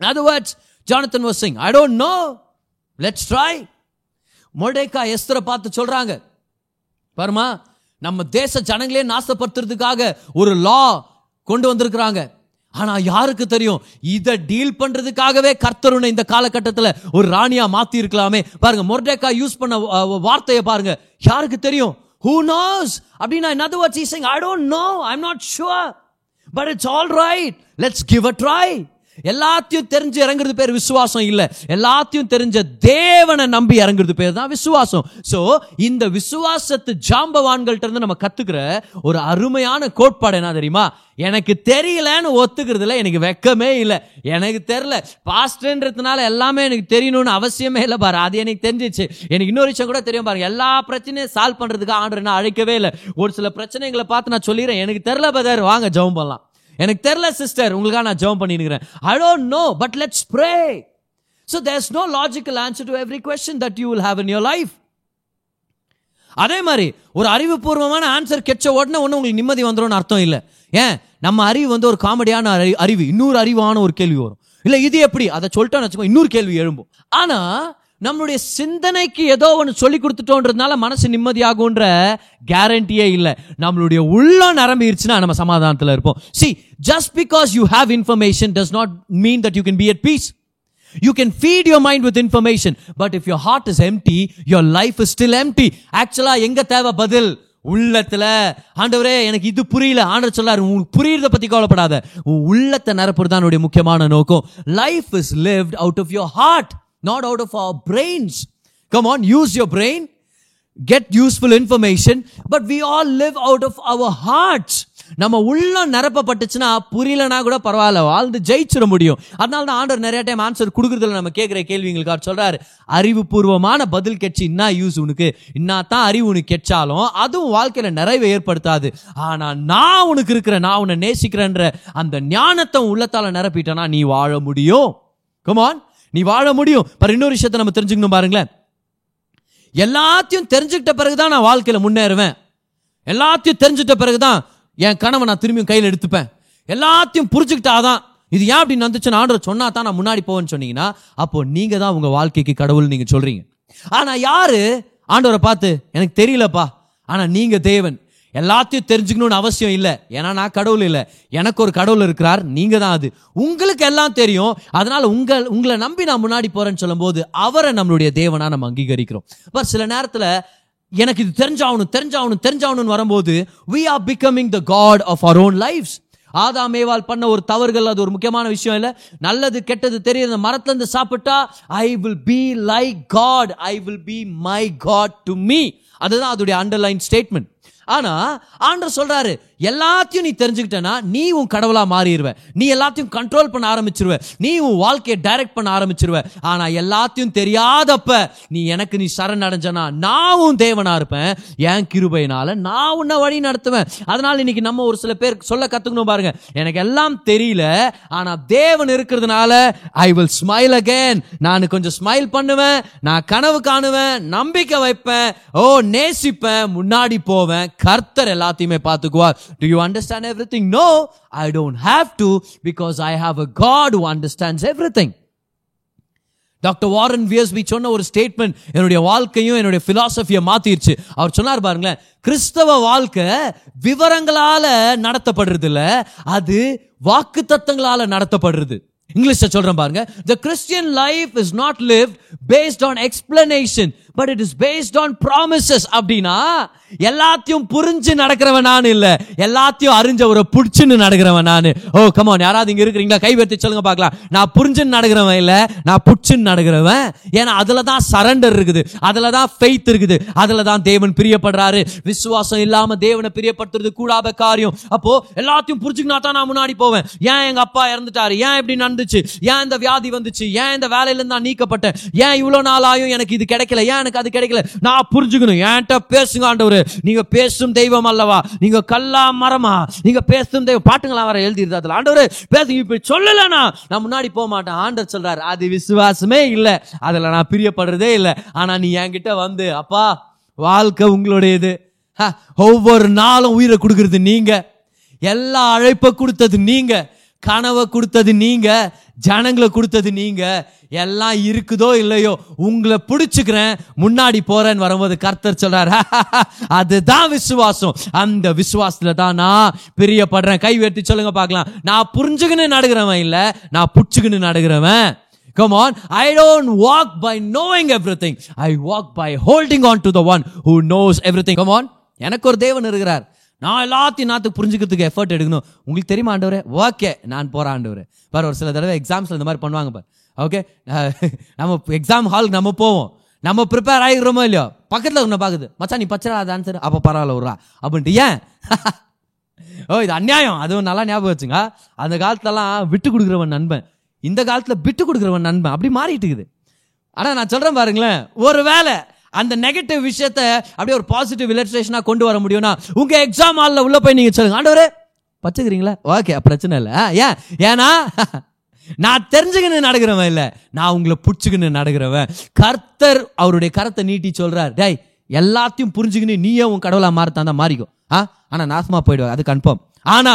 other words Jonathan was sing I don't know let's try மொடேக்கா எஸ்தரை பார்த்து சொல்கிறாங்க பாருமா நம்ம தேச ஜனங்களே நாசப்படுத்துறதுக்காக ஒரு லா கொண்டு வந்திருக்கிறாங்க. ஆனா யாருக்கு தெரியும்? இதை டீல் பண்றதுக்காகவே கர்த்தருனை இந்த காலகட்டத்தில் ஒரு ராணியா மாத்தி இருக்கலாமே பாருங்க மொர்டேக்கா யூஸ் பண்ண வார்த்தையை பாருங்க. யாருக்கு தெரியும்? ஹூ நோஸ் அப்படின்னா என்னது other words I don't know don't know. I'm not sure. But it's right right. Let's give எல்லாத்தையும் தெரிஞ்சு இறங்குறது பேர் விசுவாசம் இல்லை. எல்லாத்தையும் தெரிஞ்ச தேவனை நம்பி இறங்குறது பேர் தான் விசுவாசம். ஸோ இந்த விசுவாசத்து ஜாம்பவான்கள்ட்ட இருந்து நம்ம கத்துக்கிற ஒரு அருமையான கோட்பாடு என்ன தெரியுமா? எனக்கு தெரியலன்னு ஒத்துக்கிறதுல எனக்கு வெக்கமே இல்லை. எனக்கு தெரியல பாஸ்டர்ன்றதுனால எல்லாமே எனக்கு தெரியணும்னு அவசியமே இல்லை பாரு. அது எனக்கு தெரிஞ்சிச்சு. எனக்கு இன்னொரு விஷயம் கூட தெரியும் பாருங்க. எல்லா பிரச்சனையும் சால்வ் பண்றதுக்கு ஆண்டு என்ன அழைக்கவே இல்லை. ஒரு சில பிரச்சனைகளை பார்த்து நான் சொல்லிடுறேன். எனக்கு தெரியல பதர் வாங்க ஜெபம் பண்ணலாம். எனக்கு தெரியல சிஸ்டர் உங்களுக்காக நான் ஜெபம் பண்ணிருக்கிறேன் I don't know but let's pray so there's no logical answer to every question that you will have in your life அதே மாதிரி ஒரு அறிவுபூர்வமான ஆன்சர் கெச்ச உடனே ஒன்று உங்களுக்கு நிம்மதி வந்துரும்னு அர்த்தம் இல்லை. ஏன்? நம்ம அறிவு வந்து ஒரு காமெடியான அறிவு. இன்னொரு அறிவான ஒரு கேள்வி வரும். இல்லை இது எப்படி? அதை சொல்லிட்டோன்னு வச்சுக்கோ இன்னொரு கேள்வி எழும்பும். ஆனால் நம்மளுடைய சிந்தனைக்கு ஏதோ ஒன்று சொல்லி கொடுத்துட்டோன்றதுனால மனசு நிம்மதியாகுன்ற கேரண்டியே இல்லை. நம்மளுடைய உள்ளம் நரம்பிருச்சுன்னா நம்ம சமாதானத்தில் இருப்போம். See just because you have information does not mean that you can be at peace you can feed your mind with information but if your heart is empty your life is still empty ஆக்சுவலாக எங்கே தேவை பதில்? உள்ளத்துல. ஆண்டவரே எனக்கு இது புரியல. ஆண்டவர் சொல்லாரு உங்களுக்கு புரியுறத பத்தி கவலைப்படாத. உன் உள்ளத்தை நிரப்புறது தான் முக்கியமான நோக்கம். Life is lived out of your heart not out of our brains come on use your brain get useful information. But we all live out of our hearts. நம்ம உள்ளம் நிரப்பப்பட்டுச்சுன்னா புரியலனா கூட பரவாயில்ல. வாழ்ந்து ஜெயிச்சிட முடியும். அதனால தான் ஆண்டர் நிறைய டைம் ஆன்சர் கொடுக்குறதுல நம்ம கேட்குற கேள்விங்களுக்கு அவர் சொல்றாரு அறிவுபூர்வமான பதில் கெட்சி என்ன யூஸ் உனக்கு. இன்னா தான் அறிவு உனக்கு கெட்சாலும் அதுவும் வாழ்க்கையில நிறைவை ஏற்படுத்தாது. ஆனா நான் உனக்கு இருக்கிற நான் உன்னை நேசிக்கிறேன்ற அந்த ஞானத்தை உள்ளத்தால் உள்ளத்தால நிரப்பிட்டனா நீ வாழ முடியும். கமான் நீ வாழ முடியும். பாரு இன்னொரு விஷயத்தை நம்ம தெரிஞ்சுக்கணும் பாருங்களேன். எல்லாத்தையும் தெரிஞ்சுக்கிட்ட பிறகு தான் நான் வாழ்க்கையில் முன்னேறுவேன். எல்லாத்தையும் தெரிஞ்சுட்ட பிறகுதான் என் கனவை நான் திரும்பியும் கையில் எடுத்துப்பேன். எல்லாத்தையும் புரிஞ்சுக்கிட்டாதான். இது ஏன் அப்படின்னு வந்துச்சுன்னு ஆண்டவர் சொன்னா தான் நான் முன்னாடி போவேன்னு சொன்னீங்கன்னா அப்போ நீங்க தான் உங்க வாழ்க்கைக்கு கடவுள் நீங்க சொல்றீங்க. ஆனா யாரு? ஆண்டவரை பார்த்து எனக்கு தெரியலப்பா. ஆனா நீங்க தேவன். எல்லாத்தையும் தெரிஞ்சுக்கணும்னு அவசியம் இல்லை. ஏன்னா நான் கடவுள் இல்லை. எனக்கு ஒரு கடவுள் இருக்கிறார். நீங்கள் தான் அது. உங்களுக்கு எல்லாம் தெரியும். அதனால் உங்கள் உங்களை நம்பி நான் முன்னாடி போகிறேன்னு சொல்லும்போது அவரை நம்மளுடைய தேவனாக நம்ம அங்கீகரிக்கிறோம். பட் சில நேரத்தில் எனக்கு இது தெரிஞ்சாகணும் தெரிஞ்சாகணும் தெரிஞ்சாகணும்னு வரும்போது we are becoming the god of our own lives ஆதா மேவால் பண்ண ஒரு தவறுகள் அது ஒரு முக்கியமான விஷயம் இல்லை. நல்லது கெட்டது தெரியுது அந்த மரத்துல இருந்து சாப்பிட்டா I will be like God I will be my God to me அதுதான் அதோடைய அண்டர்லைன் ஸ்டேட்மெண்ட் ஆனா ஆண்டர் சொல்றாரு எல்லாத்தையும் நீ தெரிஞ்சுக்கிட்டனா நீ உன் கடவுளாக மாறிடுவ. நீ எல்லாத்தையும் கண்ட்ரோல் பண்ண ஆரம்பிச்சிருவ. நீ உன் வாழ்க்கையை டைரக்ட் பண்ண ஆரம்பிச்சிருவ. ஆனால் எல்லாத்தையும் தெரியாதப்ப நீ எனக்கு நீ சரண் அடைஞ்சனா நான் உன் தேவனாக இருப்பேன். என் கிருபையினால நான் உன்னை வழி நடத்துவேன். அதனால் இன்னைக்கு நம்ம ஒரு சில பேர் சொல்ல கற்றுக்கணும் பாருங்க. எனக்கு எல்லாம் தெரியல. ஆனால் தேவன் இருக்கிறதுனால ஐ வில் ஸ்மைல் அகேன் நான் கொஞ்சம் ஸ்மைல் பண்ணுவேன். நான் கனவு காணுவேன். நம்பிக்கை வைப்பேன். ஓ நேசிப்பேன். முன்னாடி போவேன். கர்த்தர் எல்லாத்தையுமே பார்த்துக்குவார். Do you understand everything no I don't have to because I have a God who understands everything doctor Warren Wiersbe சொன்ன ஒரு ஸ்டேட்மெண்ட் என்னுடைய வாழ்க்கையும் என்னுடைய பிலாசபியை மாத்திருச்சு. அவர் சொன்னார் பாருங்களேன் கிறிஸ்தவ வாழ்க்கை விவரங்களால நடத்தப்படுறது இல்ல அது வாக்கு தத்தங்களால நடத்தப்படுறது. இங்கிலீஷ்ல சொல்றேன் பாருங்க the Christian life is not live based on explanation but it is based on promises அப்படின்னா எல்லாத்தையும் புரிஞ்சு நடக்கிறவன் நான் இல்ல. எல்லாத்தையும் அறிஞ்சவரை புடிச்சுன்னு நடக்கிறவன் நான். ஓ கமான் யாராவது இங்க இருக்கிறீங்களா? கை சொல்லுங்க பார்க்கலாம். நான் புரிஞ்சுன்னு நடக்கிறவன் இல்ல. நான் புடிச்சுன்னு நடக்கிறவன். ஏன்னா அதுல தான் சரண்டர் இருக்குது. அதுல தான் ஃபெய்த் இருக்குது. அதுல தான் தேவன் பிரியப்படுறாரு. விசுவாசம் இல்லாம தேவனை பிரியப்படுத்துறது கூடாத காரியம். அப்போ எல்லாத்தையும் புரிஞ்சுக்கினா தான் நான் முன்னாடி போவேன். ஏன் எங்க அப்பா இறந்துட்டாரு? ஏன் இப்படி நடந்துச்சு? ஏன் இந்த வியாதி வந்துச்சு? ஏன் இந்த வேலையில நான் நீக்கப்பட்டேன்? ஏன் இவ்வளவு நாள் ஆயும் எனக்கு இது கிடைக்கல? ஏன் எனக்கு அது கிடைக்கல. நான் புரிஞ்சுக்கணும். என்கிட்ட பேசுங்க ஆண்டவர். நீங்க பேசும் தெய்வம் அல்லவா? நீங்க கல்லா மரமா? நீங்க பேசும் தெய்வம். பாட்டுங்களா வர எழுதிருது அதில். ஆண்டவர் பேசுங்க இப்படி சொல்லலனா நான் முன்னாடி போக மாட்டேன். ஆண்டவர் சொல்றாரு அது விசுவாசமே இல்லை. அதில் நான் பிரியப்படுறதே இல்லை. ஆனா நீ என்கிட்ட வந்து அப்பா வாழ்க்கை உங்களுடையது. ஹ, ஒவ்வொரு நாளும் உயிரை கொடுக்கறது நீங்க. எல்லா அழைப்பை கொடுத்தது நீங்க. கனவை கொடுத்தது நீங்க. ஜனங்களை கொடுத்தது நீங்கள் எல்லாம் இருக்குதோ இல்லையோ உங்களை பிடிச்சிக்கிறேன் முன்னாடி போகிறேன்னு வரும்போது கர்த்தர் சொல்கிறார் அதுதான் விசுவாசம். அந்த விசுவாசத்தில் தான் நான் பிரியப்படுறேன். கை வெட்டி சொல்லுங்க பார்க்கலாம். நான் புரிஞ்சுக்கின்னு நடுகிறவன் இல்லை நான் பிடிச்சிக்கின்னு நடுகிறவன். Come on, I don't walk by knowing everything. I walk by holding on to the one who knows everything. Come on. எனக்கு ஒரு தேவன் இருக்கிறார். நான் எல்லாத்தையும் நாத்துக்கு புரிஞ்சுக்கிறதுக்கு எஃபர்ட் எடுக்கணும். உங்களுக்கு தெரியுமா ஆண்டவரே? ஓகே நான் போகிறேன் ஆண்டவர். பாரு ஒரு சில தடவை எக்ஸாம்ஸில் இந்த மாதிரி பண்ணுவாங்க பார். ஓகே நம்ம எக்ஸாம் ஹாலுக்கு நம்ம போவோம். நம்ம ப்ரிப்பேர் ஆகிக்கிறோமோ இல்லையோ? பக்கத்தில் ஒன்று பார்க்குது மச்சா நீ பச்சரா அது ஆன்சர் அப்போ பரவாயில்ல விட்றா. அப்படின்ட்டு ஏன்? ஓ இது அநியாயம். அதுவும் நல்லா ஞாபகம் வச்சுங்க. அந்த காலத்துலலாம் விட்டு கொடுக்குறவன் நண்பன். இந்த காலத்தில் விட்டு கொடுக்குறவன் நண்பன். அப்படி மாறிட்டு இருக்குது. ஆனால் நான் சொல்கிறேன் பாருங்களேன். ஒரு வேலை அந்த நெகட்டிவ் விஷயத்த அப்படியே ஒரு பாசிட்டிவ் இலஸ்ட்ரேஷனாக கொண்டு வர முடியும்னா உங்கள் எக்ஸாம் ஹாலில் உள்ள போய் நீங்கள் சொல்லுங்கள் ஆண்டவரே பச்சுக்கிறீங்களா ஓகே பிரச்சனை இல்லை. ஏன்? ஏன்னா நான் தெரிஞ்சுக்கின்னு நடக்கிறவன் இல்லை. நான் உங்களை பிடிச்சிக்கின்னு நடக்கிறவன். கர்த்தர் அவருடைய கரத்தை நீட்டி சொல்கிறார் டேய் எல்லாத்தையும் புரிஞ்சுக்கின்னு நீயே உன் கடவுளாக மாறத்தான் தான் மாறிக்கும் ஆ ஆனால் நாசமாக போயிடுவாங்க அது கன்ஃபார்ம் ஆனா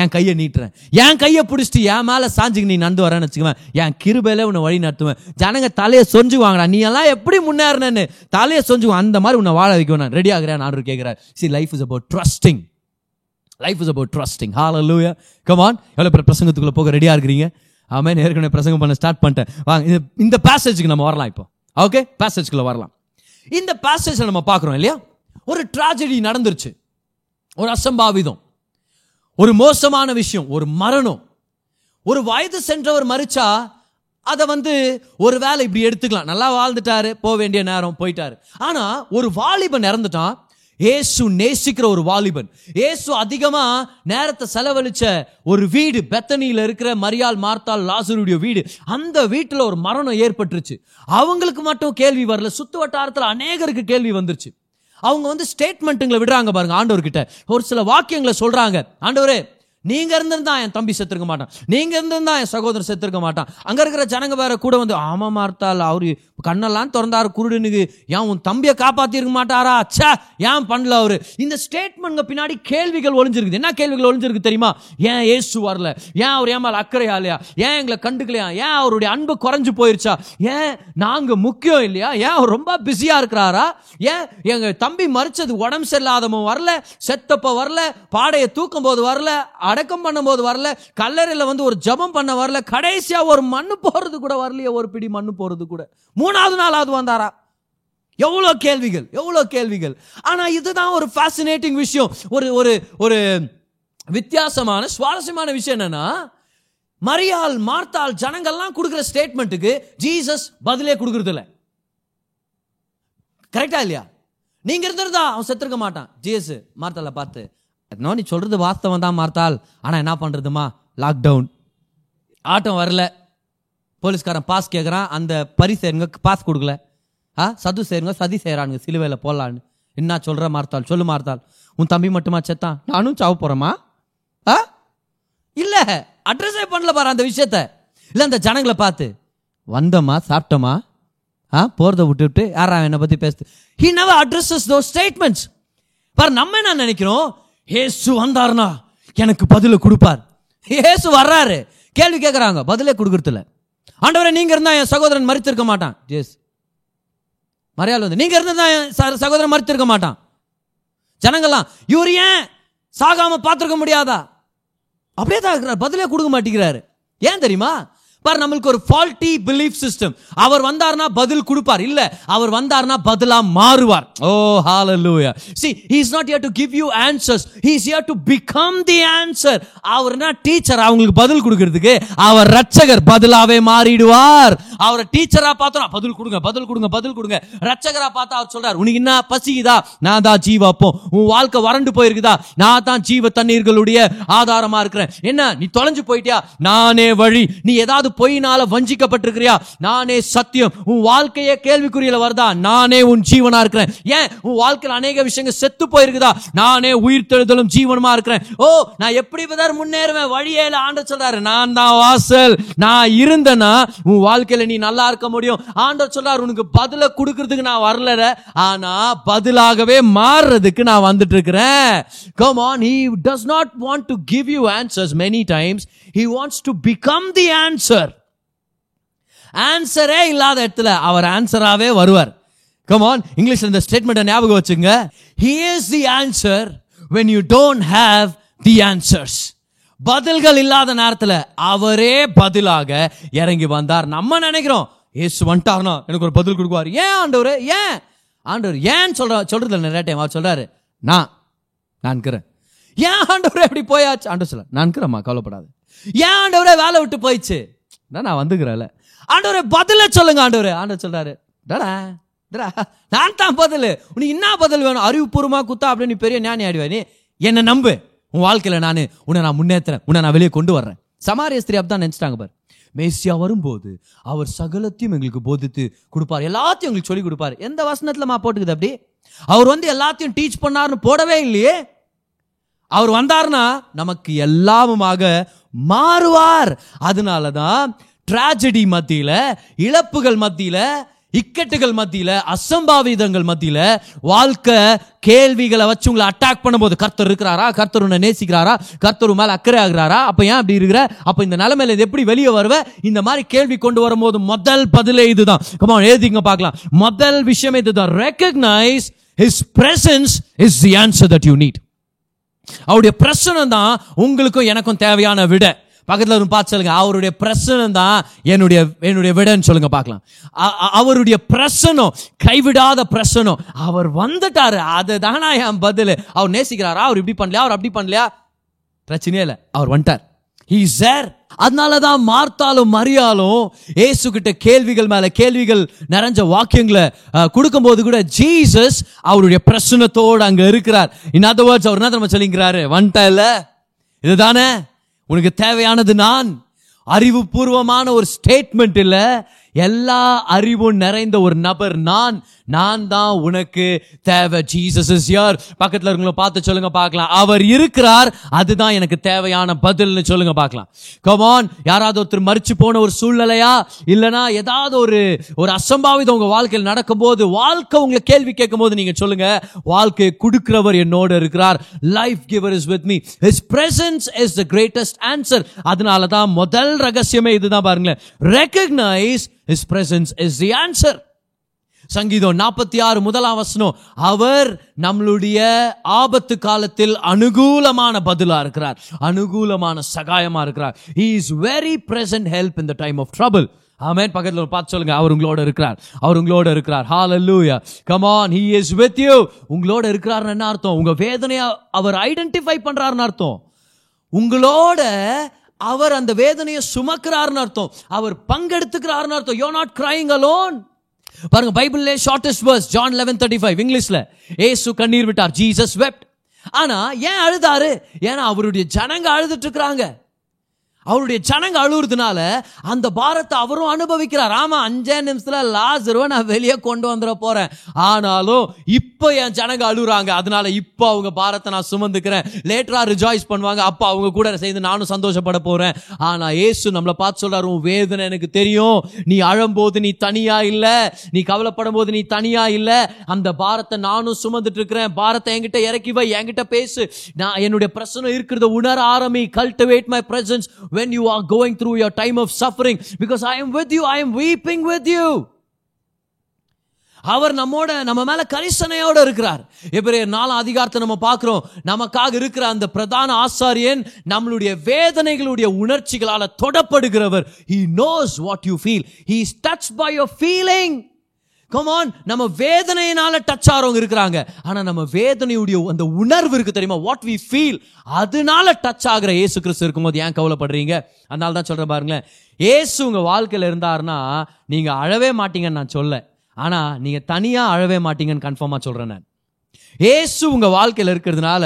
என் கையை நீட்டுறேன். என் கையை பிடிச்சிட்டு என் மேலே சாஞ்சுக்கு நீ நடந்து வரேன்னு வச்சுக்குவேன். என் கிருபையில் உன்னை வழி நடத்துவேன். ஜனங்க தலையை சொஞ்சுவாங்கடா நீ எல்லாம் எப்படி முன்னேறினு தலையை சொஞ்சுவான் அந்த மாதிரி உன்னை வாழ வைக்கணும் நான். ரெடி ஆகிறேன் நான் கேட்குறேன் see life is about trusting life is about trusting hallelujah come on எவ்வளோ பேர் பிரசங்கத்துக்குள்ளே போக ரெடியாக இருக்கிறீங்க? ஆமாம் ஏற்கனவே பிரசங்கம் பண்ண ஸ்டார்ட் பண்ணிட்டேன். வாங்க. இந்த இந்த பேசேஜுக்கு நம்ம வரலாம் இப்போ. ஓகே பேசேஜ்குள்ளே வரலாம். இந்த பேசேஜ் நம்ம பார்க்குறோம் இல்லையா? ஒரு ட்ராஜடி நடந்துருச்சு. ஒரு அசம்பாவிதம். ஒரு மோசமான விஷயம் ஒரு மரணம். ஒரு வயது சென்றவர் மறிச்சா அதை வந்து ஒரு வேலை இப்படி எடுத்துக்கலாம். நல்லா வாழ்ந்துட்டாரு போக வேண்டிய நேரம் போயிட்டாரு. ஆனா ஒரு வாலிபன் இறந்துட்டான் ஏசு நேசிக்கிற ஒரு வாலிபன். ஏசு அதிகமா நேரத்தை செலவழிச்ச ஒரு வீடு பெத்தனியில இருக்கிற மரியாள் மார்த்தால் லாசருடைய வீடு அந்த வீட்டில் ஒரு மரணம் ஏற்பட்டுருச்சு. அவங்களுக்கு மட்டும் கேள்வி வரல சுத்து வட்டாரத்தில் அநேகருக்கு கேள்வி வந்துருச்சு. அவங்க வந்து ஸ்டேட்மெண்ட்டுங்களை விடுறாங்க பாருங்க ஆண்டவர்கிட்ட. ஒரு சில வாக்கியங்களை சொல்றாங்க. ஆண்டவரே நீங்க இருந்திருந்தா என் தம்பி செத்துருக்க மாட்டான். நீங்க இருந்திருந்தா என் சகோதரன் செத்துருக்க மாட்டான். அங்க இருக்கிற ஜனங்க வேற கூட வந்து ஆமா மார்த்தால் அவரு கண்ணெல்லாம் திறந்தாரு குருடனுக்கு. ஏன் உன் தம்பியை காப்பாற்றிருக்க மாட்டாரா? ச்சே ஏன் பண்ணல அவரு? இந்த ஸ்டேட்மெண்ட் பின்னாடி கேள்விகள் ஒளிஞ்சிருக்குது. என்ன கேள்விகள் ஒளிஞ்சிருக்கு தெரியுமா? ஏன் ஏசு வரல? ஏன் அவர் ஏமால் அக்கறையா இல்லையா ஏன் எங்களை கண்டுக்கலையா? ஏன் அவருடைய அன்பு குறைஞ்சு போயிருச்சா? ஏன் நாங்கள் முக்கியம் இல்லையா? ஏன் அவர் ரொம்ப பிஸியாக இருக்கிறாரா? ஏன் எங்கள் தம்பி மறிச்சது உடம்பு சரியில்லாதவன் வரல? செத்தப்ப வரல? பாடையை தூக்கும் போது வரல? அடக்கம் பண்ணும்போது வரல? கல்லறையில் வந்து ஒரு ஜெபம் பண்ண வரல? கடைசியாக ஒரு மண்ணு போகிறது கூட வரலையே ஒரு பிடி மண்ணு போகிறது கூட. மூணு மூணாவது நாளாவது வந்தாரா? எவ்வளோ கேள்விகள் எவ்வளோ கேள்விகள். ஆனால் இதுதான் ஒரு ஃபேசினேட்டிங் விஷயம். ஒரு ஒரு ஒரு வித்தியாசமான சுவாரஸ்யமான விஷயம் என்னன்னா மரியாள் மார்த்தாள் ஜனங்கள்லாம் கொடுக்குற ஸ்டேட்மெண்ட்டுக்கு ஜீசஸ் பதிலே கொடுக்குறதில்ல. கரெக்டா இல்லையா? நீங்க இருந்திருந்தா அவன் செத்துருக்க மாட்டான். ஜீசஸ் மார்த்தால பார்த்து "என்னோ நீ சொல்றது வாஸ்தவம் தான் மார்த்தாள். ஆனா என்ன பண்றதுமா? லாக்டவுன் ஆட்டம் வரல. போலீஸ்காரன் பாஸ் கேட்குறான் அந்த பரி செய்யுங்க பாஸ் கொடுக்கல. ஆ சது செய்யுங்க சதி செய்கிறானுங்க சிலுவையில் போடலான்னு. என்ன சொல்கிற மார்த்தாள் சொல்லு மார்த்தாள். உன் தம்பி மட்டுமா செத்தான்? நானும் சாவ போகிறேமா ஆ? இல்லை அட்ரஸே பண்ணல பாரு அந்த விஷயத்த. இல்லை அந்த ஜனங்களை பார்த்து வந்தோமா சாப்பிட்டோமா ஆ போகிறத விட்டுவிட்டு யாரா என்னை பற்றி பேசுது? He never addresses those statements பாரு நம்ம என்ன நினைக்கிறோம்? ஏசு வந்தாருனா எனக்கு பதிலை கொடுப்பார். ஏசு வர்றாரு. கேள்வி கேட்குறாங்க பதிலே கொடுக்குறதில்ல. ஆண்டவரே நீங்க இருந்தா என் சகோதரன் மறித்திருக்க மாட்டான். ஜேஸ் மரியாதை வந்து நீங்க இருந்தா என் சகோதரன் மறித்திருக்க மாட்டான். ஜனங்கள்லாம் இவர் ஏன் சாகாம பார்த்துருக்க முடியாதா? அப்படியே தான் இருக்கிறார். பதிலே கொடுக்க மாட்டேங்கிறாரு. ஏன் தெரியுமா? பார் நம்மளுக்கு ஒரு ஃபால்ட்டி பிலீஃப் சிஸ்டம் அவர் வந்தார்னா பதில் கொடுப்பார். இல்ல அவர் வந்தார்னா பதிலா மாறுவார். ஓ hallelujah see he is not here to give you answers. He is here to become the answer. அவர்னா டீச்சர் அவங்களுக்கு பதில் கொடுக்கிறதுக்கு அவர் ரட்சகர் பதிலாவே மாறிடுவார். அவரை டீச்சரா பார்த்தோம் பதில் கொடுங்க பதில் கொடுங்க பதில் கொடுங்க. ரட்சகரா பார்த்தா அவர் சொல்றார் உனக்கு என்ன பசிக்குதா? நான் தான் ஜீவாப்போம். உன் வாழ்க்கை வறண்டு போயிருக்குதா? நான் தான் ஜீவ தண்ணீர்களுடைய ஆதாரமா இருக்கிறேன். என்ன நீ தொலைஞ்சு போயிட்டியா? நானே வழி. நீ ஏதாவது பொய்னால வஞ்சிக்கப்பட்டிருக்கிறியா? நானே சத்தியம். உன் வாழ்க்கையே கேள்விக்குறியில வருதா? நானே உன் ஜீவனா இருக்கிறேன். ஏன்? உன் வாழ்க்கையில் அநேக விஷயங்கள் செத்து போயிருக்குதா? நானே உயிர் தெழுதலும் ஜீவனமா இருக்கிறேன். ஓ நான் எப்படி விதர் முன்னேறுவேன்? வழியேல ஆண்டு சொல்றாரு. நான் தான் வாசல். நான் இருந்தேன்னா உன் வாழ்க்கையில நீ நல்லா இருக்க முடியும். ஆண்டவர் சொல்றாரு உனக்கு பதில கொடுக்கறதுக்கு நான் வரல ஆனா பதிலாகவே மாறுறதுக்கு நான் வந்துட்டு இருக்கிறேன் come on he does not want to give you answers many times he wants to become the answer ஆன்சரே இல்லாத இடத்துல அவர் ஆன்சராகவே வருவார். கமான் இங்கிலீஷில் இந்த ஸ்டேட்மெண்ட்டை ஞாபகம் வச்சுங்க. He is the answer when you don't have the answers பதில்கள் இல்லாத நேரத்தில் அவரே பதிலாக இறங்கி வந்தார். நம்ம நினைக்கிறோம் ஏசு வந்துட்டார்னா எனக்கு ஒரு பதில் கொடுக்குவார். ஏன் ஆண்டவர்? ஏன்? ஆண்டவர் ஏன் சொல்ற சொல்றது இல்லை நிறைய டைம் அவர் சொல்றாரு. நான் நான் இருக்கிறேன் ஏன் ஆண்டவர் எப்படி போயாச்சு? ஆண்டவர் சொல்ல நான் இருக்கிறேம்மா கவலைப்படாது. ஏன் ஆண்டவரே வேலை விட்டு போயிடுச்சு? நான் வந்துக்கிறேன்ல. ஆண்டவரே பதில சொல்லுங்க ஆண்டவர். ஆண்டவர் சொல்றாரு டடா டடா, நான் தான் பதில். உனக்கு என்ன பதில் வேணும்? அறிவுபூர்வமா குத்தா அப்படின்னு நீ பெரிய ஞானி ஆடுவா நீ என்னை நம்பு. உன் வாழ்க்கையில நான் உன்னை நான் முன்னேற்றுறேன் உன்னை நான் வெளியே கொண்டு வர்றேன். சமாரிய ஸ்திரீ அப்பதான் நினைச்சிட்டாங்க பாரு. மேசியா வரும்போது அவர் சகலத்தையும் எங்களுக்கு போதித்து கொடுப்பார். எல்லாத்தையும் எங்களுக்கு சொல்லி கொடுப்பார். எந்த வசனத்துலமா போட்டுக்குது அப்படி? அவர் வந்து எல்லாத்தையும் டீச் பண்ணாருன்னு போடவே இல்லையே. அவர் வந்தார்னா நமக்கு எல்லாமுமாக மாறுவார். அதனால தான் ட்ராஜடி மத்தியில் இழப்புகள் மத்தியில் இக்கட்டுகள் மத்தியில் அசம்பாவிதங்கள் மத்தியில் வாழ்க்கை கேள்விகளை வச்சு உங்களை அட்டாக் பண்ணும்போது கர்த்தர் இருக்கிறாரா? கர்த்தர் உன்னை நேசிக்கிறாரா? கர்த்தர் மேலே அக்கறை ஆகிறாரா? அப்போ ஏன் அப்படி இருக்கிற? அப்போ இந்த நிலமையில இது எப்படி வெளியே வருவ? இந்த மாதிரி கேள்வி கொண்டு வரும்போது முதல் பதிலே இதுதான். கமான் எழுதிங்க பார்க்கலாம். முதல் விஷயம் இதுதான். Recognise his presence is the answer that you need அவருடைய பிரசனம் தான் உங்களுக்கும் எனக்கும் தேவையான விட. பக்கத்தில் ஒரு பார்த்து சொல்லுங்க. அவருடைய பிரசனம் தான் என்னுடைய என்னுடைய விடன்னு சொல்லுங்க பார்க்கலாம். அ- அவருடைய பிரசனம் கைவிடாத பிரசனம். அவர் வந்துட்டாரு. அதுதானா என் பதில். அவர் நேசிக்கிறாரா? அவர் இப்படி பண்ணலையா? அவர் அப்படி பண்ணலையா? பிரச்சனையே இல்லை. அவர் வந்துட்டார். ஈ சார் அதனால தான் மார்த்தாலும் மரியாலும் ஏசு கிட்ட கேள்விகள் மேல கேள்விகள் நிறைஞ்ச வாக்கியங்களை கொடுக்கும்போது கூட ஜீசஸ் அவருடைய பிரச்சனத்தோடு அங்க இருக்கிறார். இன் அதர் வேர்ட்ஸ் அவர் என்ன நம்ம சொல்லிங்கிறாரு? வந்துட்டா இல்லை இதுதானே? உனக்கு தேவையானது நான். அறிவுபூர்வமான ஒரு ஸ்டேட்மெண்ட் இல்லை எல்லா அறிவும் நிறைந்த ஒரு நபர் நான் நான் தான் உனக்கு தேவை. ஜீசஸ் இஸ் யார் பக்கத்தில் இருக்கவங்கள பார்த்து சொல்லுங்க பார்க்கலாம். அவர் இருக்கிறார் அதுதான் எனக்கு தேவையான பதில்னு சொல்லுங்க பார்க்கலாம். கமான் யாராவது ஒருத்தர் மறிச்சு போன ஒரு சூழ்நிலையா? இல்லைனா ஏதாவது ஒரு ஒரு அசம்பாவிதம் உங்கள் வாழ்க்கையில் நடக்கும்போது வாழ்க்கை உங்களை கேள்வி கேட்கும்போது நீங்கள் சொல்லுங்க வாழ்க்கையை கொடுக்கிறவர் என்னோட இருக்கிறார். Life giver is with me his presence is the greatest answer அதனால தான் முதல் ரகசியமே இதுதான் பாருங்களேன். Recognise his presence is the answer சங்கீதம் நாற்பத்தி ஆறு முதலாம் வசனம் அவர் நம்மளுடைய ஆபத்து காலத்தில் அனுகூலமான பதிலா இருக்கிறார். அனுகூலமான சகாயமா இருக்கிறார். He is very present help in the time of trouble ஆமென். பக்கத்தில் ஒரு பார்த்து சொல்லுங்க. அவர் உங்களோட இருக்கிறார். அவர் உங்களோட இருக்கிறார். Hallelujah come on. Is with you உங்களோட இருக்கிறாருன்னு என்ன அர்த்தம்? உங்க வேதனையை அவர் ஐடென்டிஃபை பண்றாருன்னு அர்த்தம். உங்களோட அவர் அந்த வேதனையை சுமக்கிறார்னு அர்த்தம். அவர் பங்கெடுத்துக்கிறார்னு அர்த்தம். யோ நாட் கிரைங் அலோன் பாருங்க பைபிள்ல shortest verse John eleven thirty five இங்கிலீஷ்ல. ஏசு கண்ணீர் விட்டார் ஜீசஸ் வெப்ட் ஆனா ஏன் அழுதாரு? ஏன்னா அவருடைய ஜனங்க அழுதுட்டு இருக்கிறாங்க. அவருடைய ஜனங்க அழுகுறதுனால அந்த பாரத்தை அவரும் அனுபவிக்கிறார். ஆமா அஞ்சே நிமிஷத்துல லாசருவை நான் வெளியே கொண்டு வந்துட போறேன். ஆனாலும் இப்போ என் ஜனங்க அழுகுறாங்க அதனால இப்போ அவங்க பாரத்தை நான் சுமந்துக்கிறேன். லேட்டரா ரிஜாய்ஸ் பண்ணுவாங்க. அப்போ அவங்க கூட சேர்ந்து நானும் சந்தோஷப்பட போறேன். ஆனா ஏசு நம்மளை பார்த்து சொல்றாரு உன் வேதனை எனக்கு தெரியும். நீ அழும்போது நீ தனியா இல்ல. நீ கவலைப்படும் போது நீ தனியா இல்ல. அந்த பாரத்தை நானும் சுமந்துட்டு இருக்கிறேன். பாரத்தை என்கிட்ட இறக்கி வை. என்கிட்ட பேசு. நான் என்னுடைய பிரச்சனை இருக்கிறத உணர ஆரம்பி. Cultivate my presence when you are going through your time of suffering because I am with you I am weeping with you அவர் நம்மோட நம்ம மேல கரிசனையோட இருக்கிறார் எபிரேயர் நாலாம் அதிகாரத்தை நம்ம பார்க்கிறோம் நமக்காக இருக்கிற அந்த பிரதான ஆசாரியன் நம்மளுடைய வேதனைகளுடைய உணர்ச்சிகளால தொடப்படுகிறவர் he knows what you feel he is touched by your come on நம்ம வேதனையினால டச் ஆறவங்க இருக்கிறாங்க. ஆனா நம்ம வேதனையுடைய அந்த உணர்வு இருக்கு தெரியுமா? வாட் வி ஃபீல் அதனால டச் ஆகிற ஏசு கிறிஸ்து இருக்கும்போது ஏன் கவலைப்படுறீங்க? அதனால தான் சொல்கிறேன் பாருங்களேன். ஏசு உங்க வாழ்க்கையில் இருந்தாருன்னா நீங்க அழவே மாட்டீங்கன்னு நான் சொல்ல. ஆனா நீங்க தனியா அழவே மாட்டீங்கன்னு கன்ஃபார்மா சொல்றேன் நான். ஏசு உங்க வாழ்க்கையில் இருக்கிறதுனால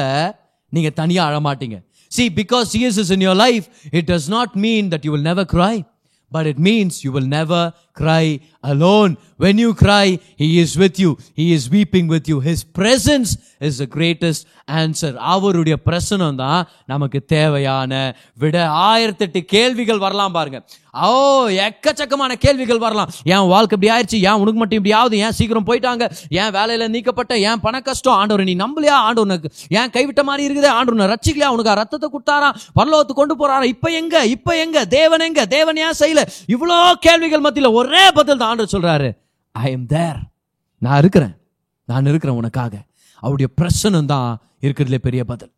நீங்க தனியா அழமாட்டீங்க see because because is in in life it does not mean that that you will but it means you will never cry alone. When you cry he is with you. He is weeping with you. His presence is the greatest answer அவருடைய பிரசனம் தான் நமக்கு தேவையான விட ஆயிரத்தெட்டு கேள்விகள் வரலாம் பாருங்க. ஓ எக்கச்சக்கமான கேள்விகள் வரலாம். ஏன் வாழ்க்கை இப்படி ஆயிடுச்சு ஏன் உனக்கு மட்டும் இப்படி ஆகுது? ஏன் சீக்கிரம் போயிட்டாங்க? ஏன் வேலையில நீக்கப்பட்ட ஏன் பண கஷ்டம்? ஆண்டவர் நீ நம்பலையா? ஆண்டவனுக்கு உனக்கு ஏன் கைவிட்ட மாதிரி இருக்குது? ஆண்டவனை ரச்சிக்கலையா உனக்கு ரத்தத்தை கொடுத்தாரா? பரலோகத்துக்கு கொண்டு போறாரா? இப்ப எங்க? இப்ப எங்க? தேவன் எங்க? தேவன் ஏன் செய்யல? இவ்வளோ கேள்விகள் மத்தியில் ஒரே பதில் தான் ஆண்டவர் சொல்றாரு. ஐ எம் தேர் நான் இருக்கிறேன். நான் இருக்கிறேன் உனக்காக. அவருடைய பிரசனம் தான் இருக்கிறதுல பெரிய பதில்.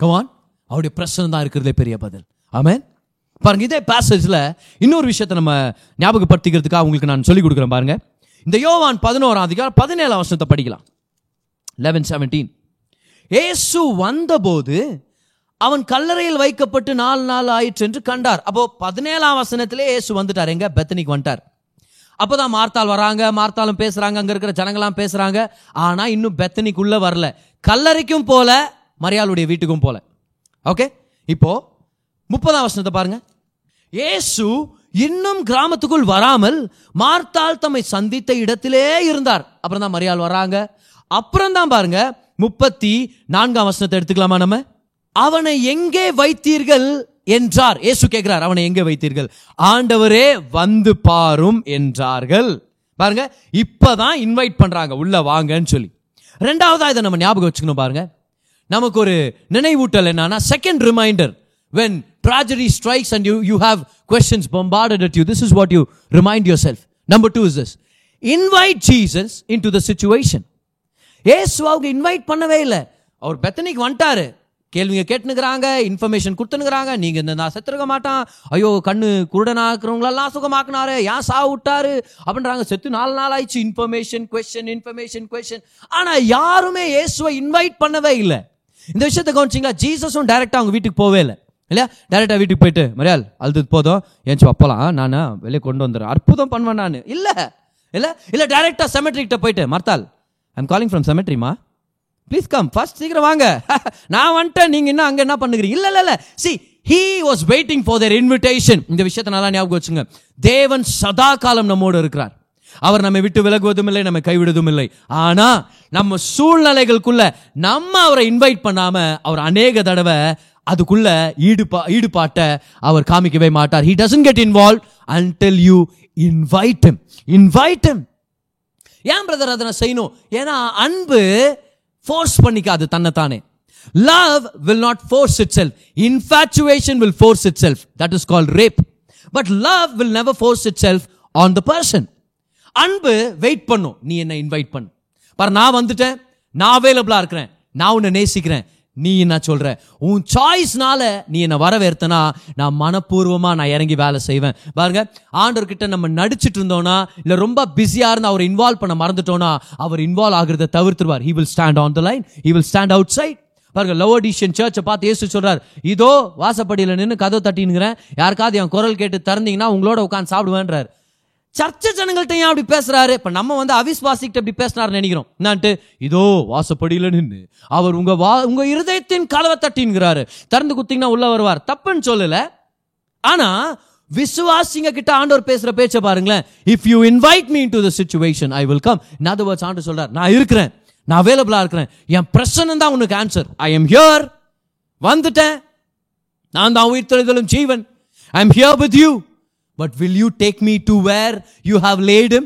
கவான் அவருடைய பிரசனம் தான் இருக்கிறதுல பெரிய பதில். ஆமேன் பாருங்க இதே பேசேஜில் இன்னொரு விஷயத்தை நம்ம ஞாபகப்படுத்திக்கிறதுக்காக உங்களுக்கு நான் சொல்லிக் கொடுக்குறேன் பாருங்க. இந்த யோவான் பதினோராம் அதிகாரம் பதினேழாம் வருஷத்தை படிக்கலாம். லெவன் செவன்டீன் ஏசு வந்தபோது அவன் கல்லறையில் வைக்கப்பட்டு நாலு நாள் ஆயிற்று என்று கண்டார். அப்போ பதினேழாம் வசனத்திலே இயேசு வந்துட்டார். எங்க? பெத்தனிக்கு வந்துட்டார். அப்போதான் மார்த்தாள் வராங்க மார்த்தாலும் பேசுகிறாங்க அங்கே இருக்கிற ஜனங்களாம் பேசுகிறாங்க ஆனால் இன்னும் பெத்தனிக்குள்ளே வரல. கல்லறைக்கும் போல மரியாளுடைய வீட்டுக்கும் போல. ஓகே இப்போ முப்பதாம் வருஷத்தை பாருங்க. இயேசு இன்னும் கிராமத்துக்குள் வராமல் மார்த்தாள் தம்மை சந்தித்த இடத்திலே இருந்தார். அப்புறம் தான் மரியாள் வராங்க. அப்புறம் தான் பாருங்க முப்பத்தி நான்காம் வசனத்தை எடுத்துக்கலாமா நம்ம? அவனை எங்கே வைத்தீர்கள்? என்றார். ஏசு கேட்கிறார் அவனை எங்கே வைத்தீர்கள்? ஆண்டவரே வந்து பாரும் என்றார்கள். பாருங்க இப்பதான் இன்வைட் பண்றாங்க உள்ள வாங்கன்னு சொல்லி. ரெண்டாவதா இதை நம்ம ஞாபகம் வச்சுக்கணும் பாருங்க. நமக்கு ஒரு நினைவூட்டல் என்னன்னா second reminder when tragedy strikes and you you have questions bombarded at you this is what you remind yourself number two is this invite Jesus in to the situation ஏசு அவங்க இன்வைட் பண்ணவே இல்லை. அவர் பெத்தனைக்கு வந்துட்டாரு. கேள்விங்க கேட்டுனுக்குறாங்க இன்ஃபர்மேஷன் கொடுத்துனுக்குறாங்க. நீங்க இந்த நான் செத்துருக்க மாட்டான். ஐயோ கண்ணு குருடனாக்குறவங்களெல்லாம் சுகமாக்குனாரு ஏன் சா விட்டாரு அப்படின்றாங்க. செத்து நாலு நாள் ஆயிடுச்சு. இன்ஃபர்மேஷன் கொஸ்டின் இன்ஃபர்மேஷன் கொஸ்டின் ஆனா யாருமே இயேசுவை இன்வைட் பண்ணவே இல்லை. இந்த விஷயத்தை கவனிச்சிங்களா? ஜீசஸும் டைரக்டா அவங்க வீட்டுக்கு போவே இல்லை. இல்லையா? டேரெக்டாக வீட்டுக்கு போயிட்டு மரியாள் அழுது போதும். ஏன்ச்சு அப்பலாம்? நான் வெளியே கொண்டு வந்துடுறேன் அற்புதம் பண்ணுவேன் நான். இல்லை. இல்லை? இல்லை டேரெக்டாக செமெட்ரிக்கிட்ட போயிட்டு மர்த்தால் ஐம் காலிங் ஃப்ரம் செமெட்ரிமா ப்ளீஸ் கம் ஃபர்ஸ்ட் சீக்கிரம் வாங்க. நான் வந்துட்டேன். நீங்கள் இன்னும் அங்கே என்ன பண்ணுகிறீங்க? இல்லை இல்லை see he was waiting for their invitation இந்த விஷயத்தை நல்லா ஞாபகம் வச்சுங்க. தேவன் சதா காலம் நம்மோடு இருக்கிறார். அவர் நம்மை விட்டு விலகுவதும் இல்லை நம்மை கைவிடுவதும் இல்லை. ஆனா நம்ம சூழ்நிலைகளுக்குள்ள நம்ம அவரை இன்வைட் பண்ணாம அவர் அநேக தடவை அதுக்குள்ள ஈடுபா ஈடுபாட்டை அவர் காமிக்கவே மாட்டார். He doesn't get involve until you invite invite ஏன் பிரதர் அதை நான் செய்யணும்? ஏன்னா அன்பு ஃபோர்ஸ் பண்ணிக்காது தன்னைத்தானே. Love will not force itself infatuation will force itself that is call rape but love will never force itself on the person அன்பு wait பண்ணும். நீ என்ன இன்வைட் பண்ணு. பாரு நான் வந்துட்டேன். நான் அவைலபிளாக இருக்கிறேன். நான் உன்னை நேசிக்கிறேன். நீ என்ன சொல்ற? உன் சாய்ஸ்னால நீ என்னை வரவேற்த்தனா நான் மனப்பூர்வமாக நான் இறங்கி வேலை செய்வேன். பாருங்க ஆண்டவர்கிட்ட நம்ம நடிச்சிட்டு இருந்தோம்னா இல்லை ரொம்ப பிஸியாக இருந்து அவர் இன்வால்வ் பண்ண மறந்துட்டோம்னா அவர் இன்வால்வ் ஆகிறத தவிர்த்துருவார். He will stand on the line he will stand outside பாருங்க லவோடிஷியன் சர்ச்சை பார்த்து ஏசு சொல்றார் இதோ வாசப்படியில நின்று கதவு தட்டினுங்கிறேன் யாருக்காவது என் குரல் கேட்டு திறந்தீங்கன்னா உங்களோட உட்காந்து சாப்பிடுவேன்றார். சர்ச்சை ஜனங்கள்ட்ட ஏன் அப்படி பேசுறாரு? இப்ப நம்ம வந்து அவிஸ்வாசிக்கிட்ட அப்படி பேசினாரு நினைக்கிறோம். என்னான்ட்டு? இதோ வாசப்படியில நின்று அவர் உங்க வா உங்க இருதயத்தின் கலவை தட்டின்கிறாரு. திறந்து குத்திங்கன்னா உள்ள வருவார். தப்புன்னு சொல்லல. ஆனா விசுவாசிங்க கிட்ட ஆண்டவர் பேசுற பேச்ச பாருங்களேன். If you invite me to the situation I will come in other ஆண்டு ஆண்டவர் சொல்றார் நான் இருக்கிறேன். நான் அவைலபிளா இருக்கிறேன். என் பிரச்சனை தான் உனக்கு ஆன்சர் ஐ எம் ஹியர் வந்துட்டேன். நான் தான் உயிர் தெளிதலும் ஜீவன். I am here with you but will you take me to where you have laid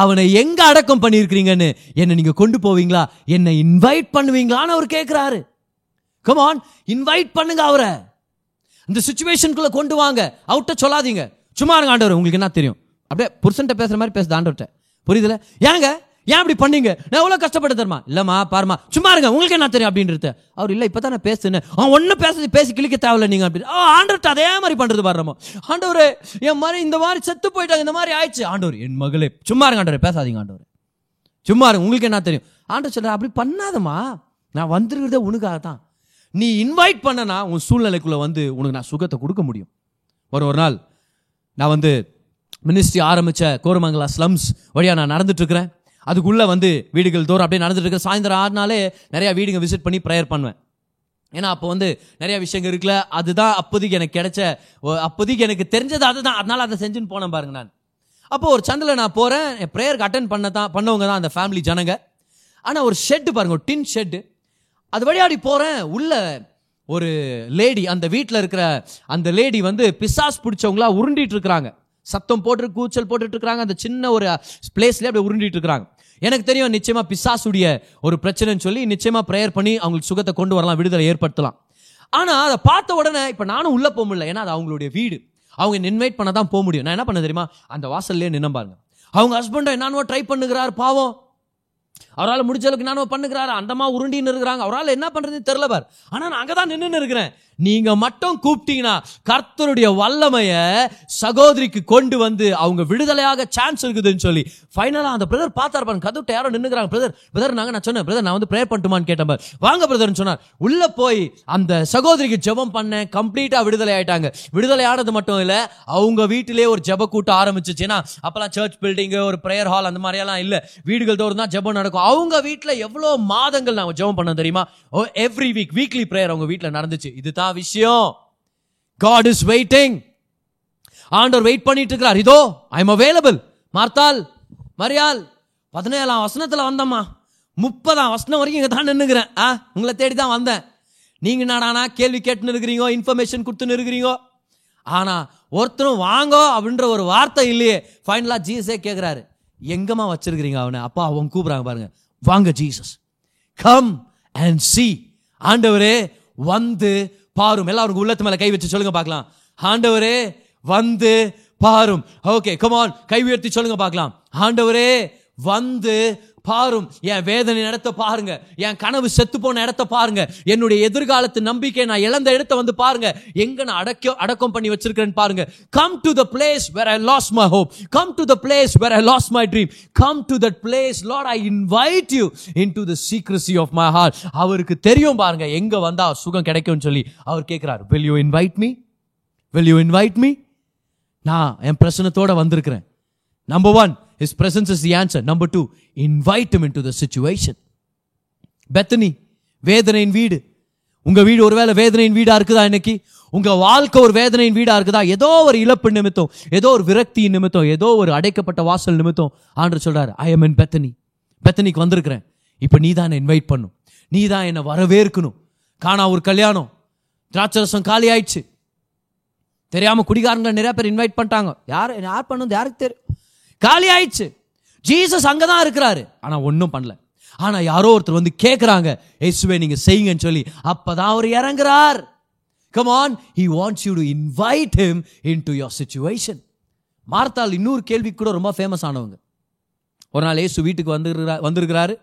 அவனை எங்க அடக்கம் பண்ணியிருக்கிறீங்கன்னு? என்னை நீங்க கொண்டு போவீங்களா? என்னை இன்வைட் பண்ணுவீங்களான்னு அவர் கேட்கிறாரு கமான் இன்வைட் பண்ணுங்க அவரை. இந்த சுச்சுவேஷனுக்குள்ள கொண்டு வாங்க. அவுட்ட சொல்லாதீங்க. சும்மா இருங்க ஆண்டவர் உங்களுக்கு என்ன தெரியும்? அப்படியே புருஷன்ட்ட பேசுற மாதிரி பேசுது ஆண்டவர்கிட்ட புரியுதுல? ஏங்க ஏன் அப்படி பண்ணீங்க? நான் எவ்வளோ கஷ்டப்பட்டு தருமா இல்லைம்மா பாருமா சும்மா இருங்க உங்களுக்கு என்ன தெரியும் அப்படின்றது அவர் இல்லை இப்போ தான் நான் பேசுனேன். அவன் ஒன்றும் பேசுறது பேசி கிழிக்க தேவையில்ல நீங்கள் அப்படி ஆ, அதே மாதிரி பண்ணுறது பாருமா ஆண்டவர் என் மாதிரி இந்த மாதிரி செத்து போயிட்டாங்க இந்த மாதிரி ஆயிடுச்சு. ஆண்டவர் என் மகளே சும்மா இருங்க ஆண்டவர் பேசாதீங்க ஆண்டவர். சும்மா இருங்க உங்களுக்கு என்ன தெரியும்? ஆண்டவர் சொல்ற அப்படி பண்ணாதம்மா. நான் வந்திருக்கிறதே உனக்காக தான். நீ இன்வைட் பண்ணனா உன் சூழ்நிலைக்குள்ளே வந்து உனக்கு நான் சுகத்தை கொடுக்க முடியும். ஒரு ஒரு நாள் நான் வந்து மினிஸ்ட்ரி ஆரம்பிச்ச கோரமங்கலா ஸ்லம்ஸ் வழியாக நான் நடந்துட்டு இருக்கிறேன். அதுக்குள்ளே வந்து வீடுகள் தோறும் அப்படியே நடந்துட்டு இருக்கிறேன் சாயந்தரம் ஆறுனாலே நிறையா வீடுங்க விசிட் பண்ணி ப்ரேயர் பண்ணுவேன். ஏன்னா அப்போ வந்து நிறைய விஷயங்கள் இருக்குல்ல அதுதான் அப்போதைக்கு எனக்கு கிடைச்ச அப்போதைக்கு எனக்கு தெரிஞ்சது அதுதான். அதனால அதை செஞ்சுன்னு போனேன் பாருங்க நான். அப்போ ஒரு சந்தில் நான் போகிறேன் என் ப்ரேயருக்கு அட்டன் பண்ண தான் பண்ணவங்க தான் அந்த ஃபேமிலி ஜனங்க. ஆனால் ஒரு ஷெட்டு பாருங்க ஒரு டின் ஷெட்டு அது வழியாடி போகிறேன் உள்ள ஒரு லேடி அந்த வீட்டில் இருக்கிற அந்த லேடி வந்து பிசாஸ் பிடிச்சவங்களா உருண்டிட்டு இருக்கிறாங்க. சத்தம் போட்டு கூச்சல் போட்டுட்டு இருக்கிறாங்க. அந்த சின்ன ஒரு பிளேஸ்ல அப்படியே உருண்டிட்டு இருக்கிறாங்க. எனக்கு தெரியும் நிச்சயமா பிசாசுடைய ஒரு பிரச்சனைன்னு சொல்லி நிச்சயமா ப்ரேயர் பண்ணி அவங்களுக்கு சுகத்தை கொண்டு வரலாம் விடுதலை ஏற்படுத்தலாம். ஆனா அதை பார்த்த உடனே இப்ப நானும் உள்ள போக முடியல. ஏன்னா அது அவங்களுடைய வீடு. அவங்க இன்வைட் பண்ண தான் போக முடியும். நான் என்ன பண்ண தெரியுமா? அந்த வாசல்லே நின்ன பாருங்க. அவங்க ஹஸ்பண்டை என்னவோ ட்ரை பண்ணுகிறார் பாவம். அவரால் முடிஞ்ச அளவுக்கு நானும் பண்ணுகிறாரு? அந்தமா உருண்டின்னு இருக்கிறாங்க. அவரால் என்ன பண்ணுறதுன்னு தெரியல பார். ஆனால் நான் அங்கே தான் நின்றுன்னு இருக்கிறேன். நீங்க மட்டும் கூப்பிட்டீங்கன்னா கர்த்தருடைய வல்லமைய சகோதரிக்கு கொண்டு வந்து அவங்க விடுதலையாக சான்ஸ் இருக்குதுன்னு சொல்லி ஃபைனலா அந்த பிரதர் பார்த்தாரு பாருங்க கதவுட்ட யாரோ நின்னுக்கிறாங்க பிரதர் பிரதர் நாங்க நான் சொன்னேன் பிரதர் நான் வந்து ப்ரேயர் பண்ணட்டுமான்னு கேட்டேன் வாங்க பிரதர்னு சொன்னார். உள்ள போய் அந்த சகோதரிக்கு ஜெபம் பண்ணேன் கம்ப்ளீட்டா விடுதலை ஆயிட்டாங்க. விடுதலை ஆனது மட்டும் இல்ல அவங்க வீட்டிலே ஒரு ஜெப கூட்டம் ஆரம்பிச்சிச்சு. ஏன்னா அப்பெல்லாம் சர்ச் பில்டிங் ஒரு ப்ரேயர் ஹால் அந்த மாதிரி எல்லாம் இல்ல. வீடுகள் தோறும் தான் ஜெபம் நடக்கும். அவங்க வீட்டில் எவ்வளவு மாதங்கள் நாங்க ஜெபம் பண்ணோம் தெரியுமா? எவ்ரி வீக் வீக்லி ப்ரேயர் அவங்க வீட்டில் நடந்துச்சு. இதுதான் விஷயம். காட் இஸ் வெயிட்டிங் ஆண்டவர் வெயிட் பண்ணிட்டு இருக்கிறார் இதோ ஐ எம் அவைலபிள் மார்த்தால் மரியாள் பதினேழாம் வசனத்தில் வந்தம்மா. முப்பதாம் வசனம் வரைக்கும் இங்கே தான் நின்னுக்கிறேன். ஆ உங்களை தேடி தான் வந்தேன் நீங்கள் என்னடானா கேள்வி கேட்டுன்னு இருக்கிறீங்க இன்ஃபர்மேஷன் கொடுத்துன்னு இருக்கிறீங்க? ஆனா ஒருத்தரும் வாங்கோ அப்படின்ற ஒரு வார்த்தை இல்லையே. ஃபைனலாக ஜீசஸே கேட்குறாரு எங்கம்மா வச்சிருக்கிறீங்க அவனை? அப்பா அவங்க கூப்பிடுறாங்க பாருங்க. வாங்க ஜீசஸ் கம் அண்ட் சி ஆண்டவரே வந்து பாரும். எல்லாரும் உள்ளத்து மேல கை வச்சு சொல்லுங்க பார்க்கலாம். ஆண்டவரே வந்து பாரும். ஓகே கமான் கை உயர்த்தி சொல்லுங்க பார்க்கலாம். ஆண்டவரே வந்து பாரும் என் வேதனை இடத்த பாருங்க என் கனவு செத்து போன இடத்த பாருங்க என்னுடைய எதிர்காலத்து நம்பிக்கை நான் இழந்த இடத்த வந்து பாருங்க எங்க நான் அடக்க அடக்கம் பண்ணி வச்சிருக்கிறேன்னு பாருங்க. Come to the place where I lost my hope come to the place where I lost my dream come to that place Lord I invite you in to the secrecy of my heart அவருக்கு தெரியும் பாருங்க எங்க வந்தா சுகம் கிடைக்கும்னு சொல்லி. அவர் கேட்கிறார் will you invite me will you invite me நான் என் பிரச்சனத்தோட வந்திருக்கிறேன். Number one his presence is the answer. Number two invite him into the situation. Bethany வேதனையின் வீடு. உங்க வீடு ஒருவேளை வேதனையின் வீடா இருக்குதா இன்னைக்கு? உங்க வாழ்க்கை ஒரு வேதனையின் வீடா இருக்குதா? ஏதோ ஒரு இழப்பு நிமித்தம் ஏதோ ஒரு விரக்தி நிமித்தம் ஏதோ ஒரு அடைக்கப்பட்ட வாசல் நிமித்தம் ஆண்டு சொல்றாரு ஐ எம் இன் பெத்தனி பெத்தனிக்கு வந்திருக்கிறேன். இப்போ நீ தான் இன்வைட் பண்ணும். நீ தான் என்னை வரவேற்கணும். காணா ஒரு கல்யாணம். திராட்சரசம் காலி ஆயிடுச்சு. தெரியாம குடிகாரங்களை நிறைய பேர் இன்வைட் பண்ணிட்டாங்க. யார் யார் பண்ணது? யாருக்கு தெரியும் காலி ஆயிடுச்சு ஜீசஸ் அங்கே தான் இருக்கிறாரு. ஆனால் ஒன்றும் பண்ணல. ஆனால் யாரோ ஒருத்தர் வந்து கேட்குறாங்க இயேசுவே நீங்கள் செய்யுங்கன்னு சொல்லி. அப்போ தான் அவர் இறங்குறார். Come on he wants you to invite him into your situation மார்த்தால் இன்னொரு கேள்வி கூட ரொம்ப ஃபேமஸ் ஆனவங்க. ஒரு நாள் ஏசு வீட்டுக்கு வந்துருக்கிறா வந்திருக்கிறாரு.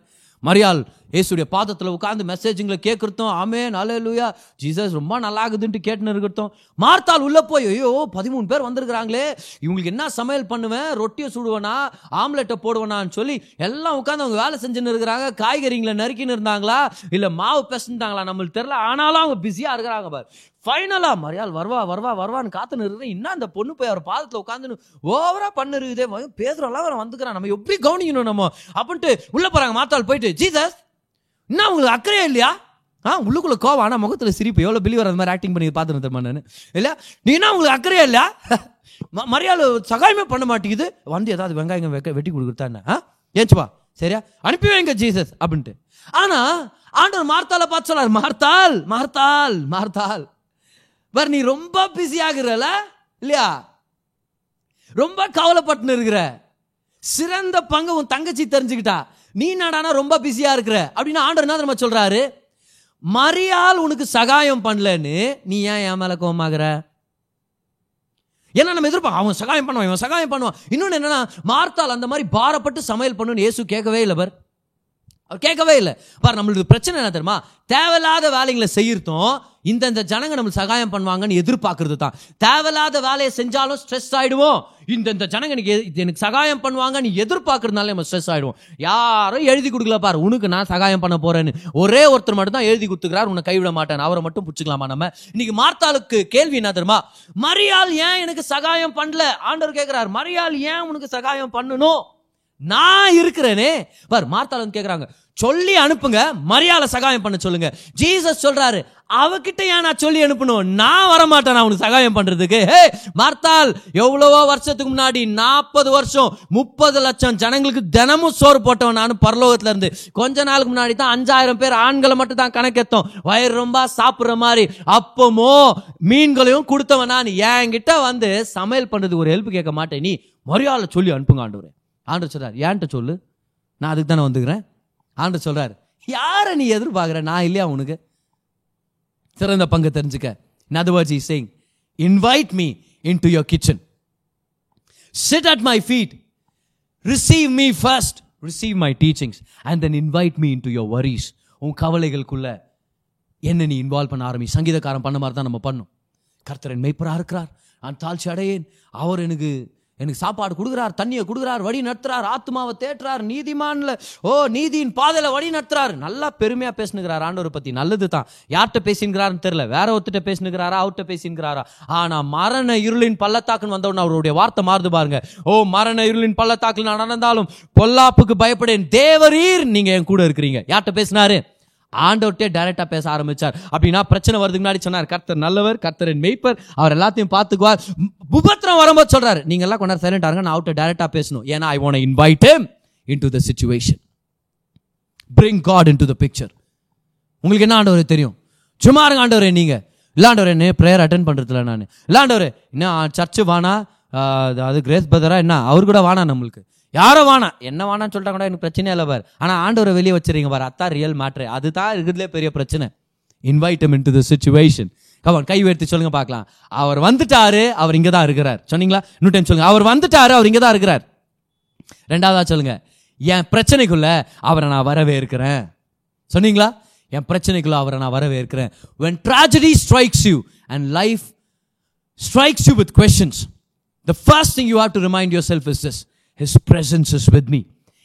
மரியாள் இயேசுடைய பாதத்தில் உட்காந்து மெசேஜுங்களை கேட்குறதும் ஆமே நல்ல ஜீசஸ் ரொம்ப நல்லா ஆகுதுன்ட்டு கேட்டுன்னு இருக்கிறதும் மார்த்தால் உள்ளே போய் ஐயோ பதிமூணு பேர் வந்திருக்கிறாங்களே இவங்களுக்கு என்ன சமையல் பண்ணுவேன் ரொட்டியை சுடுவேனா ஆம்லெட்டை போடுவேனான்னு சொல்லி எல்லாம் உட்காந்து அவங்க வேலை செஞ்சுன்னு இருக்கிறாங்க காய்கறிங்களை நறுக்கின்னு இருந்தாங்களா இல்லை மாவு பேசுனாங்களா நம்மளுக்கு தெரில ஆனாலும் அவங்க பிஸியாக இருக்கிறாங்க பார். ஃபைனலாக மரியாள் வருவா வருவா வருவான்னு காத்துன்னு இருக்கிறேன் இன்னும் அந்த பொண்ணு போய் அவர் பாதத்தில் உட்காந்துன்னு ஓவராக பண்ணுறதே பேசுகிறோம்லாம் அவன் வந்துக்கிறான் நம்ம எப்படி கவனிக்கணும் நம்ம? அப்படின்ட்டு உள்ளே போகிறாங்க மாத்தாள் போயிட்டு ஜீசஸ் என்ன உங்களுக்கு அக்கறையே இல்லையா? ஆ உள்ளுக்குள்ள கோவம் ஆனால் முகத்தில் சிரிப்பு. எவ்வளோ பிலிவர் அந்த மாதிரி ஆக்டிங் பண்ணி பார்த்துன்னு தெரியுமா நான் இல்லை நீ என்ன உங்களுக்கு அக்கறையே இல்லையா? ம- மரியாதை சகாயமே பண்ண மாட்டேங்குது. வந்து ஏதாவது வெங்காயம் வெக்க வெட்டி கொடுக்குறதா என்ன? ஆ ஏச்சுப்பா சரியா? அனுப்பி வைங்க ஜீசஸ் அப்படின்ட்டு. ஆனா ஆண்டவர் மார்த்தால பார்த்து சொல்லார் மார்த்தால் மார்த்தால் மார்த்தால் பார் நீ ரொம்ப பிஸி ஆகுறல இல்லையா? ரொம்ப கவலைப்பட்டுன்னு இருக்கிற. சிறந்த பங்கு உன் தங்கச்சி தெரிஞ்சுக்கிட்டா. நீ நாடானா ரொம்ப பிஸியாக இருக்கிற? அப்படின்னு ஆண்டர் என்ன நம்ம சொல்கிறாரு மரியாள் உனக்கு சகாயம் பண்ணலன்னு நீ ஏன் என் மேலே கோவமாகற ஏன்னா நம்ம எதிர்ப்போம். அவன் சகாயம் பண்ணுவான் இவன் சகாயம் பண்ணுவான். இன்னொன்று என்னன்னா மார்த்தால் அந்த மாதிரி பாரப்பட்டு சமையல் பண்ணுன்னு இயேசு கேட்கவே இல்லை பார். அவர் கேட்கவே இல்லை. பார் நம்மளுக்கு பிரச்சனை என்ன தெரியுமா? தேவையில்லாத வேலைங்களை செய்யறதும் இந்தந்த ஜனங்க நம்மளுக்கு சகாயம் பண்ணுவாங்கன்னு எதிர்பார்க்கறது தான். தேவையில்லாத வேலையை செஞ்சாலும் ஸ்ட்ரெஸ் ஆகிடுவோம் இந்தந்த ஜனங்க எனக்கு இது எனக்கு சகாயம் பண்ணுவாங்கன்னு எதிர்பார்க்கறதுனால நம்ம ஸ்ட்ரெஸ் ஆகிடுவோம் யாரும் எழுதி கொடுக்கல பார் உனக்கு நான் சகாயம் பண்ண போறேன்னு. ஒரே ஒருத்தர் மட்டும் தான் எழுதி கொடுத்துக்கிறார் உன்னை கைவிட மாட்டேன் அவரை மட்டும் பிடிச்சிக்கலாமா நம்ம? இன்னைக்கு மார்த்தாளுக்கு கேள்வி என்ன தெரியுமா? மரியாள் ஏன் எனக்கு சகாயம் பண்ணல? ஆண்டவர் கேட்கிறார் மரியாள் ஏன் உனக்கு சகாயம் பண்ணணும்? நான் இருக்கிறேனே. பார் மார்த்தாள் வந்து கேட்குறாங்க சொல்லி அனுப்புங்க மரியாதை சகாயம் பண்ண சொல்லுங்க. ஜீசஸ் சொல்றாரு அவகிட்ட ஏன் நான் சொல்லி அனுப்பணும்? நான் வர மாட்டேன் நான் உனக்கு சகாயம் பண்றதுக்கு. ஹே மார்த்தால் எவ்வளவோ வருஷத்துக்கு முன்னாடி நாற்பது வருஷம் முப்பது லட்சம் ஜனங்களுக்கு தினமும் சோறு போட்டவன் நானும் பரலோகத்துல இருந்து. கொஞ்ச நாளுக்கு முன்னாடி தான் அஞ்சாயிரம் பேர் ஆண்களை மட்டும் தான் கணக்கெத்தோம். வயிறு ரொம்ப சாப்பிட்ற மாதிரி. அப்பமோ மீன்களையும் கொடுத்தவன் நான். என்கிட்ட வந்து சமையல் பண்றதுக்கு ஒரு ஹெல்ப் கேட்க மாட்டேன். நீ மரியாதை சொல்லி அனுப்புங்க ஆண்டவரே. ஆண்டு சொல்கிறார் ஏன்ட்ட சொல்லு? நான் அதுக்கு தானே வந்துக்கிறேன். ஆண்டு சொல்கிறார் யாரை நீ எதிர்பார்க்குற? நான் இல்லையா உனக்கு? சிறந்த பங்கு தெரிஞ்சுக்க. In sing invite me saying invite me into your kitchen. Sit at my feet. Receive me first. Receive my teachings and then invite me into your உன் கவலைகளுக்குள்ள என்ன நீ இன்வால்வ் பண்ண ஆரம்பி. சங்கீதக்காரன் பண்ண மாதிரி தான் நம்ம பண்ணும். கர்த்தரன் மெய்ப்பரா இருக்கிறார் நான் தாழ்ச்சி அடையேன். அவர் எனக்கு எனக்கு சாப்பாடு கொடுக்குறார் தண்ணியை கொடுக்குறார் வழி நடத்துறார் ஆத்மாவை தேற்றுறார் நீதிமான்ல ஓ நீதியின் பாதையில வழி நடத்துறாரு. நல்லா பெருமையா பேசினுக்கிறார் ஆண்டவரை பத்தி. நல்லது தான் யார்கிட்ட பேசினுக்கிறாருன்னு தெரியல. வேற ஒருத்திட்ட பேசினுக்கிறாரா? அவர்கிட்ட பேசினுக்கிறாரா? ஆனா மரண இருளின் பள்ளத்தாக்குன்னு வந்தவன அவருடைய வார்த்தை மாறுது பாருங்க. ஓ மரண இருளின் பள்ளத்தாக்கில் நான் நடந்தாலும் பொல்லாப்புக்கு பயப்படேன். தேவரீர் நீங்க என் கூட இருக்கிறீங்க. யார்கிட்ட பேசினாரு? ஆண்டவர்கிட்டே டைரக்டா பேச ஆரம்பிச்சார். அப்படின்னா பிரச்சனை வரதுக்கு முன்னாடி சொன்னார் கர்த்தர் நல்லவர் கர்த்தரின் மெய்ப்பர் அவர் எல்லாத்தையும் பார்த்துக்குவார். உபத்திரம் வரும்போது சொல்றாரு நீங்க எல்லாம் கொண்டாரு சைலண்ட் ஆருங்க நான் அவர்கிட்ட டைரக்டா பேசணும். ஏன்னா I want invite into the situation bring God into the picture உங்களுக்கு என்ன ஆண்டவர் தெரியும்? சும்மா இருங்க ஆண்டவரே நீங்க. இல்லாண்டவரே என்ன ப்ரேயர் அட்டன் பண்றதுல நான். இல்லாண்டவரே என்ன சர்ச்சு வானா? அது- அது கிரேஸ் பதரா என்ன அவர் கூட வானா நம்மளுக்கு? யாரோ வானா? என்ன வானான்னு சொல்லிட்டா கூட எனக்கு பிரச்சனையே இல்லை பார். ஆனால் ஆண்டவரை வெளியே வச்சிருங்க பார். அதான் ரியல் மேட்ரு அதுதான் இருக்கிறதுலே பெரிய பிரச்சனை. Invite in to the situation கவன் கை உயர்த்தி சொல்லுங்க பார்க்கலாம். அவர் வந்துட்டாரு அவர் இங்கே தான் இருக்கிறார். சொன்னீங்களா? இன்னும் டைம் சொல்லுங்க. அவர் வந்துட்டாரு அவர் இங்கே தான் இருக்கிறார். ரெண்டாவதா சொல்லுங்க. என் பிரச்சனைக்குள்ள அவரை நான் வரவே இருக்கிறேன் சொன்னீங்களா? என் பிரச்சனைக்குள்ள அவரை நான் வரவே இருக்கிறேன் when tragedy strikes you and life strikes you with with the first thing you have to remind yourself is this his presence is with me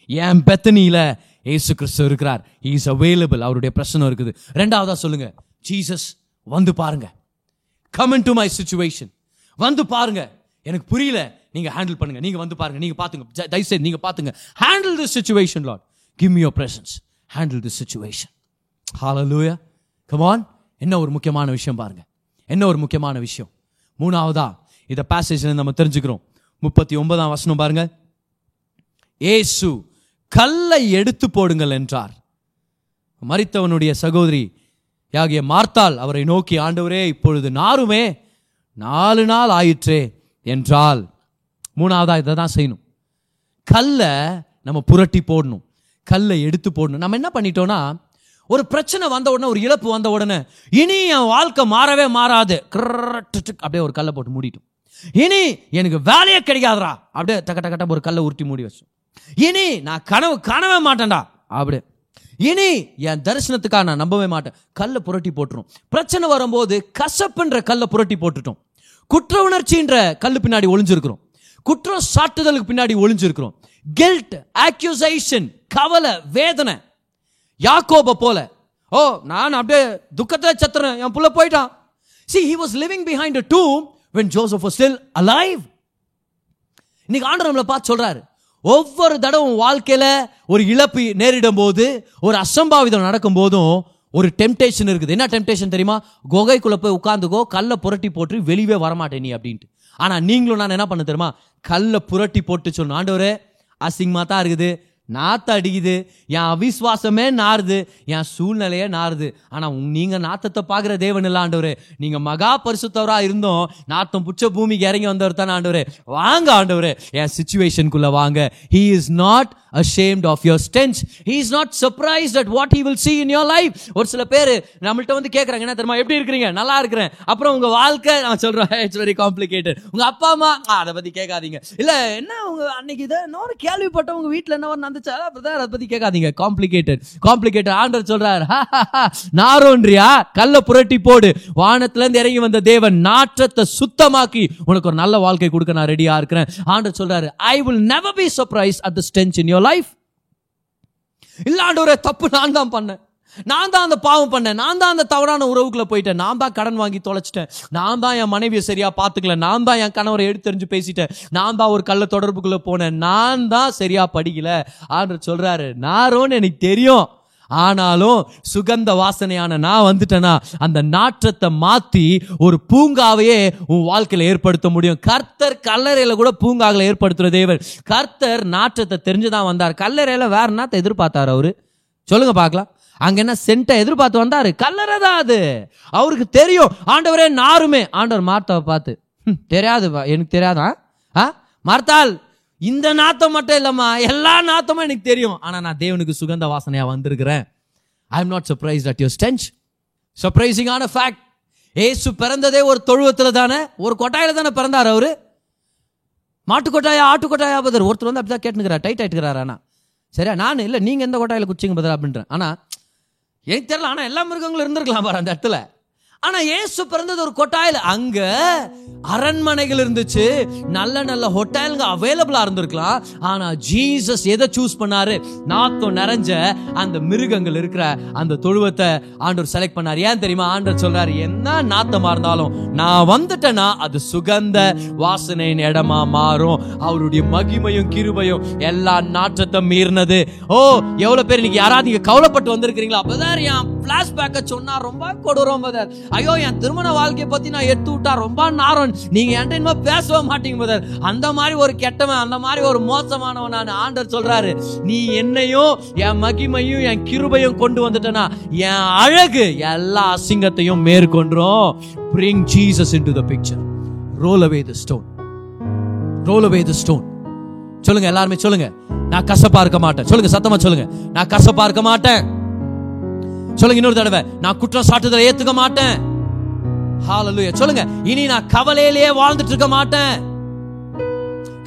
என் பெத்தனியில் ஏசு கிறிஸ்து இருக்கிறார் இஸ் அவைலபிள் அவருடைய பிரச்சனை இருக்குது. ரெண்டாவதாக சொல்லுங்க. ஜீசஸ் வந்து பாருங்க. கம் டு மை சுச்சுவேஷன் வந்து பாருங்க. எனக்கு புரியல. நீங்க ஹேண்டில் பண்ணுங்க. நீங்க வந்து பாருங்க. நீங்க பாத்துங்க. ஜ- தயவுசெய்து நீங்க பாத்துங்க. Handle this situation Lord give me your presence handle this situation hallelujah come on என்ன ஒரு முக்கியமான விஷயம் பாருங்க. என்ன ஒரு முக்கியமான விஷயம்? மூணாவதா? இதை பேசேஜில் நம்ம தெரிஞ்சுக்கிறோம். முப்பத்தி ஒன்பதாம் வசனம் பாருங்கள் ஏசு கல்லை எடுத்து போடுங்கள் என்றார். மறித்தவனுடைய சகோதரி யாகிய மார்த்தாள் அவரை நோக்கி ஆண்டவரே இப்பொழுது நாருமே நாலு நாள் ஆயிற்றே என்றால் மூணாவதாக இதை தான் செய்யணும். கல்லை நம்ம புரட்டி போடணும். கல்லை எடுத்து போடணும். நம்ம என்ன பண்ணிட்டோம்னா ஒரு பிரச்சனை வந்த உடனே ஒரு இழப்பு வந்த உடனே இனி என் வாழ்க்கை மாறவே மாறாது. அப்படியே ஒரு கல்லை போட்டு மூடிட்டோம். இனி எனக்கு வேலையே கிடைக்காதரா அப்படியே டக்க டக்கட்ட ஒரு கல்லை உருட்டி மூடி வச்சோம். இனி நான் கனவு காணவே மாட்டேன்டா. அப்படி. இனி என் தரிசனத்துக்காக நான் நம்பவே மாட்டேன். கல்லை புரட்டி போட்டுரும். பிரச்சனை வரும்போது கசப்புன்ற கல்லை புரட்டி போட்டுட்டோம். குற்ற உணர்ச்சின்ற கல் பின்னாடி ஒளிஞ்சிருக்கிறோம். குற்றம் சாட்டுதலுக்கு பின்னாடி ஒளிஞ்சிருக்கிறோம். கில்ட் அக்யூசேஷன் கவலை வேதனை. யாக்கோப போல. ஓ நான் அப்படியே துக்கத்தில் சத்துறேன். என் புள்ள போயிட்டான். See he was living behind too when Joseph joseph was still இன்னைக்கு ஆண்டு நம்மளை பார்த்து சொல்றாரு. ஒவ்வொரு தடவை வாழ்க்கையில் ஒரு இழப்பு நேரிடும் போது ஒரு அசம்பாவிதம் நடக்கும் போதும் ஒரு டெம்டேஷன் இருக்குது. என்ன டெம்டேஷன் தெரியுமா? குகைக்குள்ளே போய் உட்காந்துக்கோ கல்லை புரட்டி போட்டு வெளியவே வரமாட்டேன் நீ அப்படின்ட்டு. ஆனால் நீங்களும் நான் என்ன பண்ண தெரியுமா? கல்லை புரட்டி போட்டு சொன்ன ஆண்டவரே அசிங்கமாக தான் இருக்குது. நாத்த அடிக்குது என் அவிஸ்வாசமே நாறுது. என் சூழ்நிலையே நாறுது. ஆனா நீங்கள் நீங்க நாத்தத்தை பார்க்குற தேவன் இல்ல ஆண்டவரே. நீங்க மகா பரிசுத்தவராக இருந்தோம். நாத்தம் புச்ச பூமிக்கு இறங்கி வந்தவர் தானே ஆண்டவர். வாங்க ஆண்டவர். என் சுச்சுவேஷனுக்குள்ளே வாங்க. He is not ashamed of your stench he is not surprise at what he will see in your life ஒரு சில பேர் நம்மள்ட்ட வந்து கேட்குறாங்க என்ன தெரியுமா? எப்படி இருக்கிறீங்க? நல்லா இருக்கிறேன். அப்புறம் உங்க வாழ்க்கை நான் சொல்றேன் இட்ஸ் வெரி காம்ப்ளிகேட்டட் உங்க அப்பா அம்மா அதை பத்தி கேட்காதீங்க. இல்ல என்ன உங்க அன்னைக்கு இதை இன்னொரு கேள்விப்பட்ட உங்க வீட்ல என்ன வந்துச்சா பிரதர் அதை பத்தி கேட்காதீங்க. காம்ப்ளிகேட்டட் காம்ப்ளிகேட்டட் ஆண்டர் சொல்றார். நாரோன்றியா? கல்ல புரட்டி போடு. வானத்துல இருந்து இறங்கி வந்த தேவன் நாற்றத்தை சுத்தமாக்கி உனக்கு ஒரு நல்ல வாழ்க்கை கொடுக்க நான் ரெடியா இருக்கிறேன். ஆண்டர் சொல்றாரு I will never be surprise at the stench in your life இல்ல ஆண்டவரே தப்பு நான் தான் பண்ணேன். நான் தான் அந்த பாவம் பண்ணேன். நான் தான் அந்த தவறான உறவுக்குள்ள போயிட்டேன். நான் தான் கடன் வாங்கி தொலைச்சிட்டேன். நான் தான் என் மனைவியை சரியா பாத்துக்கல நான் தான் என் கணவரை எடுத்தெறிஞ்சு பேசிட்டேன். நான் தான் ஒரு கள்ள தொடர்புக்குள்ள போனேன். நான் தான் சரியா படிக்கல. ஆண்டவர் சொல்றாரு நாரோன்னு எனக்கு தெரியும். ஆனாலும் சுகந்த வாசனையான நான் வந்துட்டேனா அந்த நாற்றத்தை மாத்தி ஒரு பூங்காவையே உன் வாழ்க்கையில ஏற்படுத்த முடியும். கர்த்தர் கல்லறையில கூட பூங்காவில் ஏற்படுத்துற தேவர் கர்த்தர் நாற்றத்தை தெரிஞ்சுதான் வந்தார். கல்லறையில வேற என்னத்தை எதிர்பார்த்தாரு அவரு? சொல்லுங்க பார்க்கலாம். அங்க என்ன சென்ட்டை எதிர்பார்த்து வந்தாரு? கல்லறை தான் அது? அவருக்கு தெரியும். ஆண்டவரே நாருமே. ஆண்டவர் மார்த்தாவை பார்த்து தெரியாது பா, எனக்கு தெரியாதா? ஆ? மார்த்தால் இந்த நாத்தம் மட்டும் இல்லம்மா. எல்லா நாத்தமும் எனக்கு தெரியும். ஆனா நான் தேவனுக்கு சுகந்த வாசனையா வந்திருக்கிறேன். I am not surprise at your stench சர்ப்ரைசிங்கான fact ஏசு பிறந்ததே ஒரு தொழுவத்தில் தானே ஒரு கொட்டாயில தானே பிறந்தார் அவரு. மாட்டு கொட்டாயா ஆட்டு கொட்டாயா பதர். ஒருத்தர் வந்து அப்படிதான் கேட்டுக்கிறார் டைட் ஆயிட்டுக்கிறாரா ஆனா. சரியா? நான் இல்லை நீங்கள் எந்த கொட்டாயில குச்சிங்க பதர்? அப்படின்றேன். ஆனால் எனக்கு தெரியல ஆனால் எல்லா மிருகங்களும் இருந்திருக்கலாம் பாரு அந்த இடத்துல. ஆனா இயேசு பிறந்தது ஒரு கொட்டாயில். அங்க அரண்மனைகள் இருந்துச்சு. நல்ல நல்ல ஹோட்டலுங்க அவைலபிளா இருந்திருக்கலாம். ஆனா ஜீசஸ் எதை சூஸ் பண்ணாரு? நாத்தம் நிறைஞ்ச அந்த மிருகங்கள் இருக்கிற அந்த தொழுவத்தை ஆண்டவர் செலக்ட் பண்ணாரு. ஏன் தெரியுமா? ஆண்டவர் சொல்றாரு என்ன நாத்தமா இருந்தாலும் நான் வந்துட்டேன்னா அது சுகந்த வாசனையின் இடமா மாறும். அவருடைய மகிமையும் கிருபையும் எல்லா நாற்றத்தை மீறினது. ஓ எவ்வளவு பேர் இன்னைக்கு யாராவது நீங்க கவலைப்பட்டு வந்திருக்கிறீங்களா? அப்பதான் என் பிளாஷ்பேக்க சொன்னா ரொம்ப கொடூரம் பதர் ஐயோ என் திருமண வாழ்க்கையை பத்தி நான் எடுத்து விட்டா ரொம்ப நாரம். நீங்க என்கிட்ட இனிமே பேசவே மாட்டீங்க பதர் அந்த மாதிரி ஒரு கெட்டவன் அந்த மாதிரி ஒரு மோசமானவன் நான் ஆண்டர் சொல்றாரு. நீ என்னையும் என் மகிமையும் என் கிருபையும் கொண்டு வந்துட்டனா? என் அழகு எல்லா அசிங்கத்தையும் மேற்கொண்டோம். Bring Jesus into the picture roll away the stone roll away the stone சொல்லுங்க எல்லாருமே சொல்லுங்க. நான் கசப்பா இருக்க மாட்டேன். சொல்லுங்க சத்தமா சொல்லுங்க. நான் கசப்பா இருக்க மாட்டேன். சொல்லுங்க இன்னொரு தடவை. நான் குற்றம் சாட்டுதலை ஏத்துக்க மாட்டேன். சொல்லுங்க இனி நான் கவலையிலேயே வாழ்ந்துட்டு இருக்க மாட்டேன்.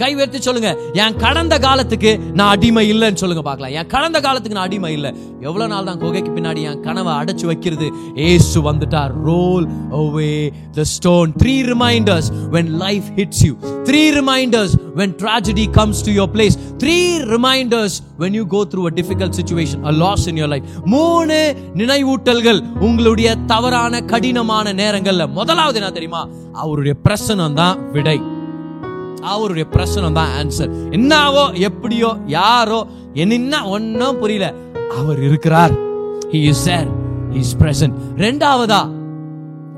கை உயர்த்தி சொல்லுங்க. என் கடந்த காலத்துக்கு நான் அடிமை இல்லைன்னு சொல்லுங்க பார்க்கலாம். என் கடந்த காலத்துக்கு நான் அடிமை இல்லை. எவ்வளவு நாள் தான் குகைக்கு பின்னாடி என் கனவை அடைச்சு வைக்கிறது? ஏசு வந்துட்டார் roll away the stone three reminders when life hits you three reminders when tragedy comes to your place. Three reminders when you go through a difficult situation a loss in your life. மூணு நினைவூட்டல்கள் உங்களுடைய தவறான கடினமான நேரங்கள்ல. முதலாவது என்ன தெரியுமா? அவருடைய பிரசனம் தான் விடை. அவருடைய பிரசனம் தான் ஆன்சர் என்னாவோ எப்படியோ யாரோ என்ன ஒன்னும் புரியல. அவர் இருக்கிறார். He is there. He is present ரெண்டாவதா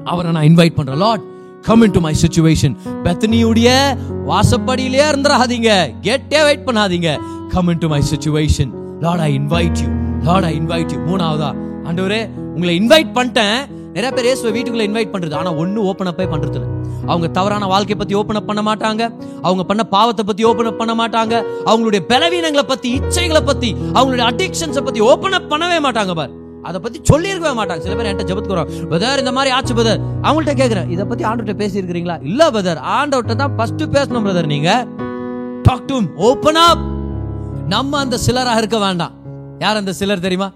அவரை நான் இன்வைட் பண்றேன். Lord come into my situation பெத்தனியுடைய வாசப்படியிலே இருந்துடாதீங்க கெட்டே வெயிட் பண்ணாதீங்க. Come into my situation Lord I invite you Lord I invite you மூணாவதா ஆண்டவரே உங்களை இன்வைட் பண்ணிட்டேன். நிறைய பேர் இயேசுவை வீட்டுக்குள்ள இன்வைட் பண்றது. ஆனா ஒண்ணு ஓபன் அப்பே பண்றது இல்லை அவங்க தவறான வாழ்க்கையை பத்தி ஓபன் அப் பண்ண மாட்டாங்க. அவங்க பண்ண பாவத்தை பத்தி ஓபன் அப் பண்ண மாட்டாங்க. அவங்களுடைய பலவீனங்களை பத்தி இச்சைகளை பத்தி அவங்களுடைய அடிக்ஷன்ஸை பத்தி ஓபன் அப் பண்ணவே மாட்டாங்க பார். அதை பத்தி சொல்லியிருக்கவே மாட்டாங்க. சில பேர் என்கிட்ட ஜெபத்துக்கு வரோம் பதர் இந்த மாதிரி ஆச்சு பதர் அவங்கள்ட்ட கேக்குறேன் இதை பத்தி ஆண்டவர்கிட்ட பேசி இருக்கிறீங்களா இல்ல பதர் ஆண்டவர்கிட்ட தான் ஃபர்ஸ்ட் பேசணும் பிரதர் நீங்க. டாக் டு ஓபன் அப் நம்ம அந்த சிலராக இருக்க வேண்டாம். யார் அந்த சிலர் தெரியுமா?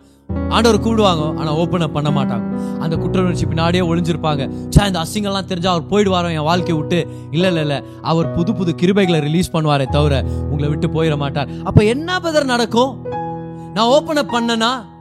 ஆண்டவர் கூடுவாங்க ஆனால் ஓப்பன் அப் பண்ண மாட்டாங்க. அந்த குற்ற உணர்ச்சி பின்னாடியே ஒளிஞ்சிருப்பாங்க. சே இந்த அசிங்கம்லாம் தெரிஞ்சால் அவர் போயிடுவாரோ என் வாழ்க்கையை விட்டு? இல்ல இல்லை இல்லை. அவர் புது புது கிருபைகளை ரிலீஸ் பண்ணுவாரே தவிர உங்களை விட்டு போயிட மாட்டார். அப்போ என்ன பதர் நடக்கும்? நான் ஓப்பன் அப் பண்ணனா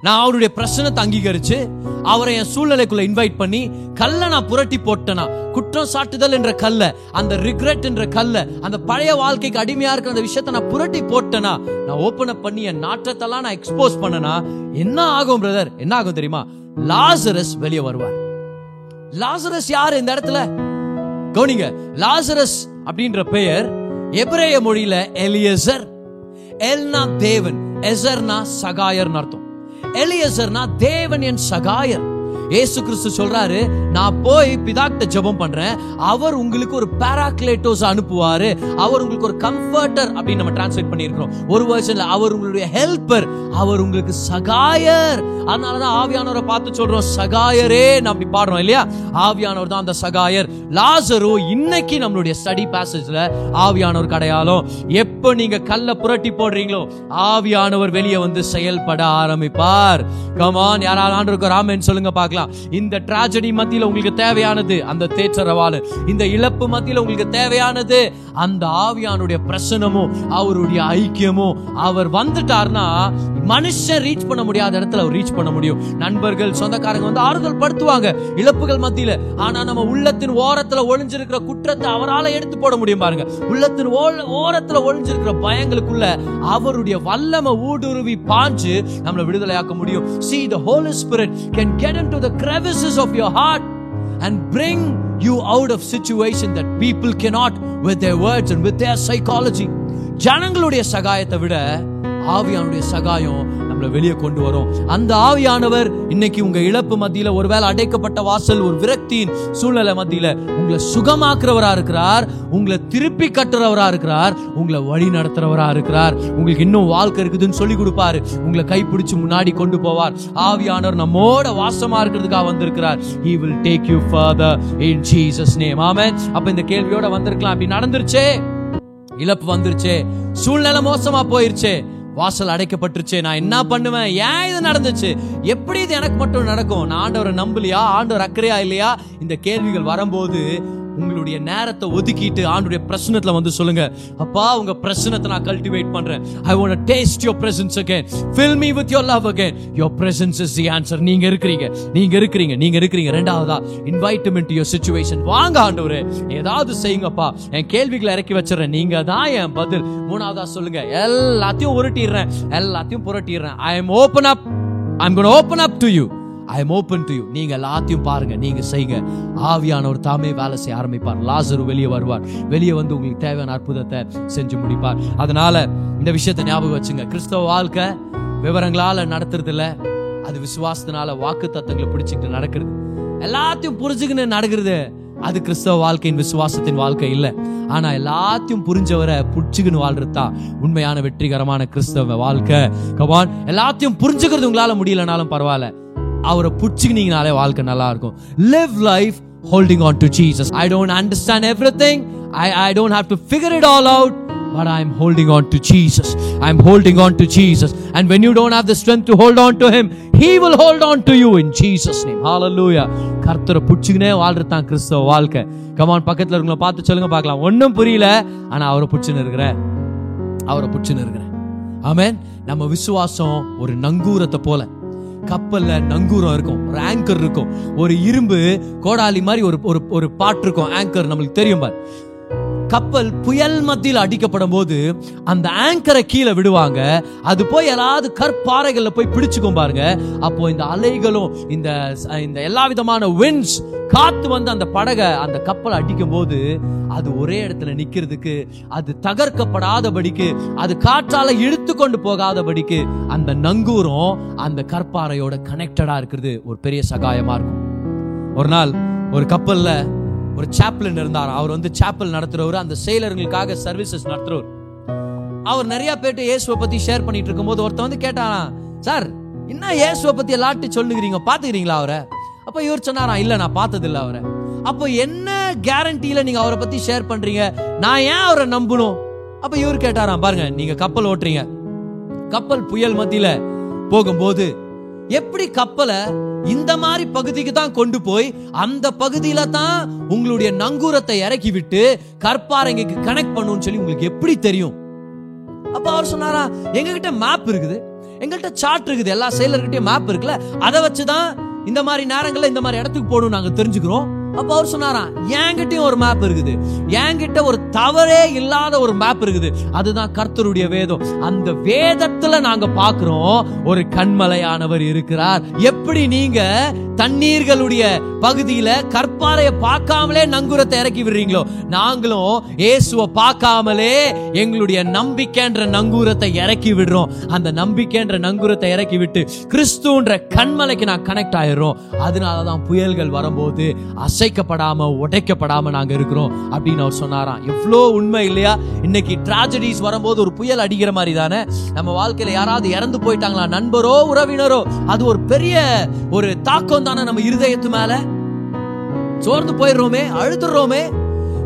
நான் அவருடைய பிரச்சனத்தை அங்கீகரிச்சு அவரை என் சூழ்நிலைக்குள்ள இன்வைட் பண்ணி கல்லை நான் புரட்டி போட்டேனா? குற்றம் சாட்டுதல் என்ற கல்ல அந்த ரிக்ரெட் என்ற கல்ல அந்த பழைய வாழ்க்கைக்கு அடிமையா இருக்கிற அந்த விஷயத்தை நான் புரட்டி போட்டேனா? நான் ஓபன் அப் பண்ணி என் நாற்றத்தெல்லாம் நான் எக்ஸ்போஸ் பண்ணனா? என்ன ஆகும் பிரதர் என்ன ஆகும் தெரியுமா? லாசரஸ் வெளியே வருவார். லாசரஸ் யார் இந்த இடத்துல? கவனிங்க லாசரஸ் அப்படின்ற பெயர் எபிரேய மொழியில எலியசர். எல்னா தேவன் எசர்னா சகாயர்னு அர்த்தம். எலியசர்னா தேவன் என் சகாயர். ஏசு கிறிஸ்து சொல்றாரு நான் போய் பிதாக்கிட்ட ஜெபம் பண்றேன். அவர் உங்களுக்கு ஒரு பேராக்லேட்டோஸ் அனுப்புவாரு. அவர் உங்களுக்கு ஒரு கம்ஃபர்டர் அப்படின்னு நம்ம டிரான்ஸ்லேட் பண்ணியிருக்கிறோம். ஒரு வருஷன்ல அவர் உங்களுடைய ஹெல்ப்பர் அவர் உங்களுக்கு சகாயர். அதனாலதான் ஆவியானவரை பார்த்து சொல்றோம் சகாயரே நம்ம அப்படி பாடுறோம் இல்லையா? ஆவியானவர் தான் அந்த சகாயர். லாசரோ இன்னைக்கு நம்மளுடைய ஸ்டடி பேசேஜ்ல ஆவியானவர் கடையாலும் எப்போ நீங்க கல்ல புரட்டி போடுறீங்களோ ஆவியானவர் வெளியே வந்து செயல்பட ஆரம்பிப்பார். கமான் யாராவது ஆண்டு ராமன் சொல்லுங்க பார்க்கலாம். இந்த டிராஜடி மத்தியில் உங்களுக்கு தேவையானது அந்த தேற்றரவாளு. இந்த இழப்பு மத்தியில் உங்களுக்கு தேவையானது அந்த ஆவியானுடைய பிரசனமும் அவருடைய ஐக்கியமும் அவர் வந்துட்டார்னா மனுஷன் ரீச் பண்ண முடியாத இடத்துல அவர் ரீச் பண்ண முடியும். நண்பர்கள் சொந்தக்காரங்க வந்து ஆறுதல் படுத்துவாங்க இழப்புகள் மத்தியில. ஆனா நம்ம உள்ளத்தின் ஓரத்துல ஒளிஞ்சிருக்கிற குற்றத்தை அவரால் எடுத்து போட முடியும் பாருங்க. உள்ளத்தின் ஓரத்துல ஒளிஞ்சிருக்கிற பயங்களுக்குள்ள அவருடைய வல்லமை ஊடுருவி பாஞ்சு நம்மளை விடுதலையாக்க முடியும். See the holy spirit can get into the crevices of your heart and bring you out of situation that people cannot with their words and with their psychology ஜனங்களுடைய சகாயத்தை விட ஆவியானுடைய சகாயம் நம்மளை வெளியே கொண்டு வரும். அந்த ஆவியானவர் இன்னைக்கு உங்க இழப்பு மத்தியில ஒருவேளை அடைக்கப்பட்ட வாசல் ஒரு விரக்தியின் சூழ்நிலை மத்தியில உங்களை சுகமாக்குறவரா இருக்கிறார் உங்களை திருப்பி கட்டுறவரா இருக்கிறார் உங்களை வழி நடத்துறவரா இருக்கிறார். உங்களுக்கு இன்னும் வாழ்க்கை இருக்குதுன்னு சொல்லி கொடுப்பாரு. உங்களை கைப்பிடிச்சு முன்னாடி கொண்டு போவார். ஆவியானவர் நம்மோட வாசமா இருக்கிறதுக்காக வந்திருக்கிறார். He will take you further in Jesus name amen அப்ப இந்த கேள்வியோட வந்திருக்கலாம். அப்படி நடந்துருச்சே? இழப்பு வந்துருச்சே? சூழ்நிலை மோசமா போயிருச்சே? வாசல் அடைக்கப்பட்டுருச்சு. நான் என்ன பண்ணுவேன்? ஏன் இது நடந்துச்சு? எப்படி இது எனக்கு மட்டும் நடக்கும்? நான் ஆண்டவரை நம்பலையா? ஆண்டவர் அக்கறையா இல்லையா? இந்த கேள்விகள் வரும்போது உங்களுடைய நேரத்தை ஒதுக்கிட்டு ஆண்டுடைய பிரச்சனத்துல வந்து சொல்லுங்க. அப்பா உங்க பிரச்சனத்தை நான் கல்டிவேட் பண்றேன். I want taste your presence again fill me with your love again your presence is the answer நீங்க இருக்கிறீங்க. நீங்க இருக்கிறீங்க. நீங்க இருக்கிறீங்க. ரெண்டாவதா invite him into your situation. வாங்க ஆண்டவரே. ஏதாவது செய்யுங்கப்பா. என் கேள்விகளை இறக்கி வச்சிடறேன். நீங்க தான் என் பதில். மூணாவதா சொல்லுங்க. எல்லாத்தையும் உருட்டிடுறேன். எல்லாத்தையும் புரட்டிடுறேன். I am open up I am gonna open up to you I am open to you நீங்க எல்லாத்தையும் பாருங்க நீங்க செய்யுங்க ஆவியானவர் தாமே வேலை செய்ய ஆரம்பிப்பார். லாசரு வெளியே வருவார். வெளியே வந்து உங்களுக்கு தேவையான அற்புதத்தை செஞ்சு முடிப்பார். அதனால இந்த விஷயத்தை ஞாபகம் வச்சுங்க. கிறிஸ்தவ வாழ்க்கை விவரங்களால நடத்துறது இல்ல அது விசுவாசத்தினால வாக்கு தத்தங்களை பிடிச்சிக்கிட்டு நடக்கிறது. எல்லாத்தையும் புரிஞ்சுக்கின்னு நடக்கிறது. அது கிறிஸ்தவ வாழ்க்கையின் விசுவாசத்தின் வாழ்க்கை இல்லை. ஆனா எல்லாத்தையும் புரிஞ்சவரை புடிச்சுக்கின்னு வாழ்றது தான் உண்மையான வெற்றிகரமான கிறிஸ்தவ வாழ்க்கை. கவான் எல்லாத்தையும் புரிஞ்சுக்கிறது உங்களால முடியலனாலும் பரவாயில்ல. அவரை பிடிச்சிக்கினீங்கனாலே வாழ்க்கை நல்லா இருக்கும் live life holding on to Jesus I don't understand everything I I don't have to figure it all out but I'm holding on to Jesus. I'm holding on to Jesus. And when you don't have the strength to hold on to Him, He will hold on to you in Jesus' name. Hallelujah. கர்த்தரை பிடிச்சிக்கினே வாழ்றது தான் கிறிஸ்தவ வாழ்க்கை come on பக்கத்தில் இருக்கவங்கள பார்த்து சொல்லுங்க பார்க்கலாம் ஒன்றும் புரியல ஆனால் அவரை பிடிச்சின்னு இருக்கிற அவரை பிடிச்சின்னு இருக்கிறேன் ஆமேன் நம்ம விசுவாசம் ஒரு நங்கூரத்தை போல கப்பல்ல நங்கூரம் இருக்கும். ஒரு ஆங்கர் இருக்கும். ஒரு இரும்பு கோடாலி மாதிரி ஒரு ஒரு ஒரு பாட்டு இருக்கும். ஆங்கர் நம்மளுக்கு தெரியும் பார். கப்பல் புயல் மத்தியில் அடிக்கப்படும் போது அந்த ஆங்கரை கீழே விடுவாங்க. அது போய் ஏதாவது கற்பாறைகளில் போய் பிடிச்சுக்கும் பாருங்க. அப்போ இந்த அலைகளும் இந்த இந்த எல்லா விதமான விண்ட்ஸ் காத்து வந்து அந்த படகை அந்த கப்பலை அடிக்கும் போது அது ஒரே இடத்துல நிக்கிறதுக்கு அது தகர்க்கப்படாதபடிக்கு அது காற்றால இழுத்து கொண்டு போகாதபடிக்கு அந்த நங்கூரம் அந்த கற்பாறையோட கனெக்டடா இருக்கிறது. ஒரு பெரிய சகாயமா இருக்கும். ஒரு நாள் ஒரு கப்பல்ல ஒரு சாப்லன் இருந்தார் அவர் வந்து சாப்பிள் நடத்துறவர் அந்த செயலர்களுக்காக சர்வீசஸ் நடத்துறவர். அவர் நிறைய பேர்ட்ட இயேசுவை பத்தி ஷேர் பண்ணிட்டு இருக்கும்போது ஒருத்தன் வந்து கேட்டானா சார் என்ன இயேசுவை பத்தி எல்லார்ட்டும் சொல்லுகிறீங்க? பாத்துக்கிறீங்களா அவரை? அப்ப இவர் சொன்னாரா இல்ல நான் பார்த்தது இல்ல அவரை. அப்போ என்ன கேரண்டியில நீங்க அவரை பத்தி ஷேர் பண்றீங்க? நான் ஏன் அவரை நம்பணும்? அப்ப இவர் கேட்டாராம் பாருங்க நீங்க கப்பல் ஓட்டுறீங்க. கப்பல் புயல் மத்தியில போகும்போது எப்படி கப்பலை இந்த மாதிரி பகுதிக்கு தான் கொண்டு போய் அந்த பகுதியில தான் உங்களுடைய நங்கூரத்தை இறக்கி விட்டு கற்பாறைக்கு கனெக்ட் பண்ணுன்னு சொல்லி உங்களுக்கு எப்படி தெரியும்? அப்ப அவர் சொன்னாரா எங்ககிட்ட மேப் இருக்குது எங்கள்கிட்ட சார்ட் இருக்குது எல்லா செயலர்கிட்டயும் மேப் இருக்குல்ல அதை வச்சுதான் இந்த மாதிரி நேரங்கள்ல இந்த மாதிரி இடத்துக்கு போகணும் நாங்க தெரிஞ்சுக்கிறோம். அப்போ அவர் சொன்னாராம் என்கிட்டயும் ஒரு மேப் இருக்குது. என்கிட்ட ஒரு தவறே இல்லாத ஒரு மேப் இருக்குது. அதுதான் கர்த்தருடைய வேதம். அந்த வேதத்துல நாங்க பாக்குறோம் ஒரு கண்மலையானவர் இருக்கிறார். எப்படி நீங்க தண்ணீர்களுடைய பகுதியில கற்பாறைய பார்க்காமலே நங்குரத்தை இறக்கி விடுறீங்களோ நாங்களும் இயேசுவை பார்க்காமலே எங்களுடைய நம்பிக்கைன்ற நங்கூரத்தை இறக்கி விடுறோம். அந்த நம்பிக்கைன்ற நங்கூரத்தை இறக்கி விட்டு கிறிஸ்துன்ற கண்மலைக்கு நான் கனெக்ட் ஆயிடுறோம். அதனாலதான் புயல்கள் வரும்போது அசைக்கப்படாம உடைக்கப்படாம நாங்க இருக்கிறோம் அப்படின்னு அவர் சொன்னாராம். எவ்வளோ உண்மை இல்லையா? இன்னைக்கு டிராஜடிஸ் வரும்போது ஒரு புயல் அடிக்கிற மாதிரி தானே? நம்ம வாழ்க்கையில யாராவது இறந்து போயிட்டாங்களா? நண்பரோ உறவினரோ? அது ஒரு பெரிய ஒரு தாக்கம் தானே நம்ம இருதயத்து மேல? சோர்ந்து போயிடுறோமே அழுதுறோமே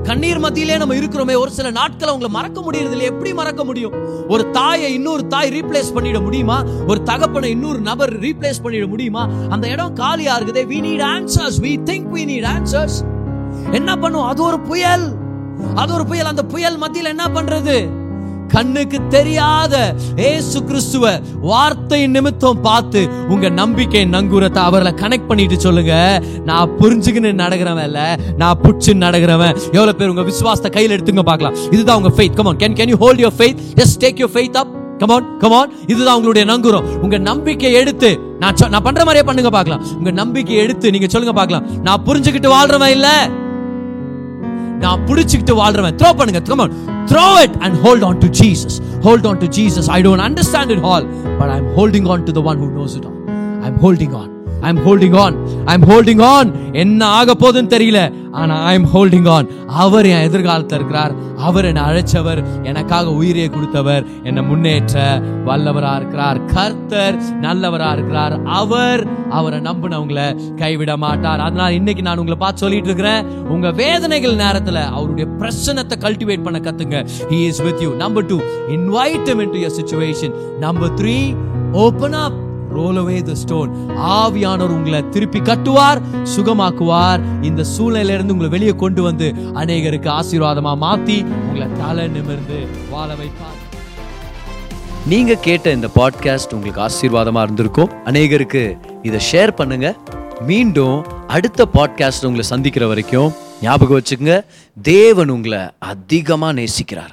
கண்ணீர் மத்தியிலே நம்ம இருக்கிறோமே. ஒரு சில நாட்களை அவங்கள மறக்க முடியறது இல்லை எப்படி மறக்க முடியும்? ஒரு தாயை இன்னொரு தாய் ரீப்ளேஸ் பண்ணிட முடியுமா? ஒரு தகப்பனை இன்னொரு நபர் ரீப்ளேஸ் பண்ணிட முடியுமா? அந்த இடம் காலியா இருக்குது. We need answers we think we need answers என்ன பண்ணும்? அது ஒரு புயல். அது ஒரு புயல். அந்த புயல் மத்தியில் என்ன பண்றது? கண்ணுக்கு தெரியாத ஏசு கிறிஸ்துவ வார்த்தை நிமித்தம் பார்த்து உங்க நம்பிக்கை நங்கூரத்தை அவர்களை கனெக்ட் பண்ணிட்டு சொல்லுங்க. நான் புரிஞ்சுக்கின்னு நடக்கிறவன் இல்ல. நான் புடிச்சு நடக்கிறவன். எவ்வளவு பேர் உங்க விசுவாசத்தை கையில் எடுத்துங்க பார்க்கலாம். இதுதான் உங்க faith come on can can you hold your faith just take your faith up come on come on இதுதான் உங்களுடைய நங்குரம். உங்க நம்பிக்கை எடுத்து நான் சொ- நான் பண்ற மாதிரியே பண்ணுங்க பார்க்கலாம். உங்க நம்பிக்கை எடுத்து நீங்க சொல்லுங்க பார்க்கலாம். நான் புரிஞ்சுக்கிட்டு வாழ்றவன் இல்லை. நான் புடிச்சுக்கிட்டு வாழ்றவன் த்ரோ பண்ணுங்க come on throw it and hold on to Jesus hold on to Jesus I don't understand it all but I'm holding on to the one who knows it all I'm holding holding on holding on. I'm holding என்ன ஆக போகுதுன்னு தெரியல. ஆனா I'm holding on அவர் என் எதிர்காலத்துல இருக்கிறார். அவர் என்னை அழைச்சவர். எனக்காக உயிரியை கொடுத்தவர். என்னை முன்னேற்ற வல்லவரா இருக்கிறார். கர்த்தர் நல்லவரா இருக்கிறார். அவர் அவரை நம்பினவங்களை கைவிட மாட்டார். அதனால இன்னைக்கு நான் உங்களை பார்த்து சொல்லிட்டு இருக்கிறேன். உங்க வேதனைகள் நேரத்துல அவருடைய பிரச்சனத்தை கல்டிவேட் பண்ண கத்துங்க. Is with you number two invite invite into your situation number three open up roll away the stone ஆவியானவர் உங்களை திருப்பி கட்டுவார் சுகமாக்குவார். இந்த சூழ்நிலையில இருந்து உங்களை வெளியே கொண்டு வந்து அநேகருக்கு ஆசீர்வாதமாக மாற்றி உங்களை தலை நிமிர்ந்து வாழ வைப்பார். நீங்கள் கேட்ட இந்த பாட்காஸ்ட் உங்களுக்கு ஆசீர்வாதமா இருந்திருக்கும். அநேகருக்கு இதை ஷேர் பண்ணுங்க. மீண்டும் அடுத்த பாட்காஸ்ட் உங்களை சந்திக்கிற வரைக்கும் ஞாபகம் வச்சுக்கோங்க. தேவன் உங்களை அதிகமாக நேசிக்கிறார்.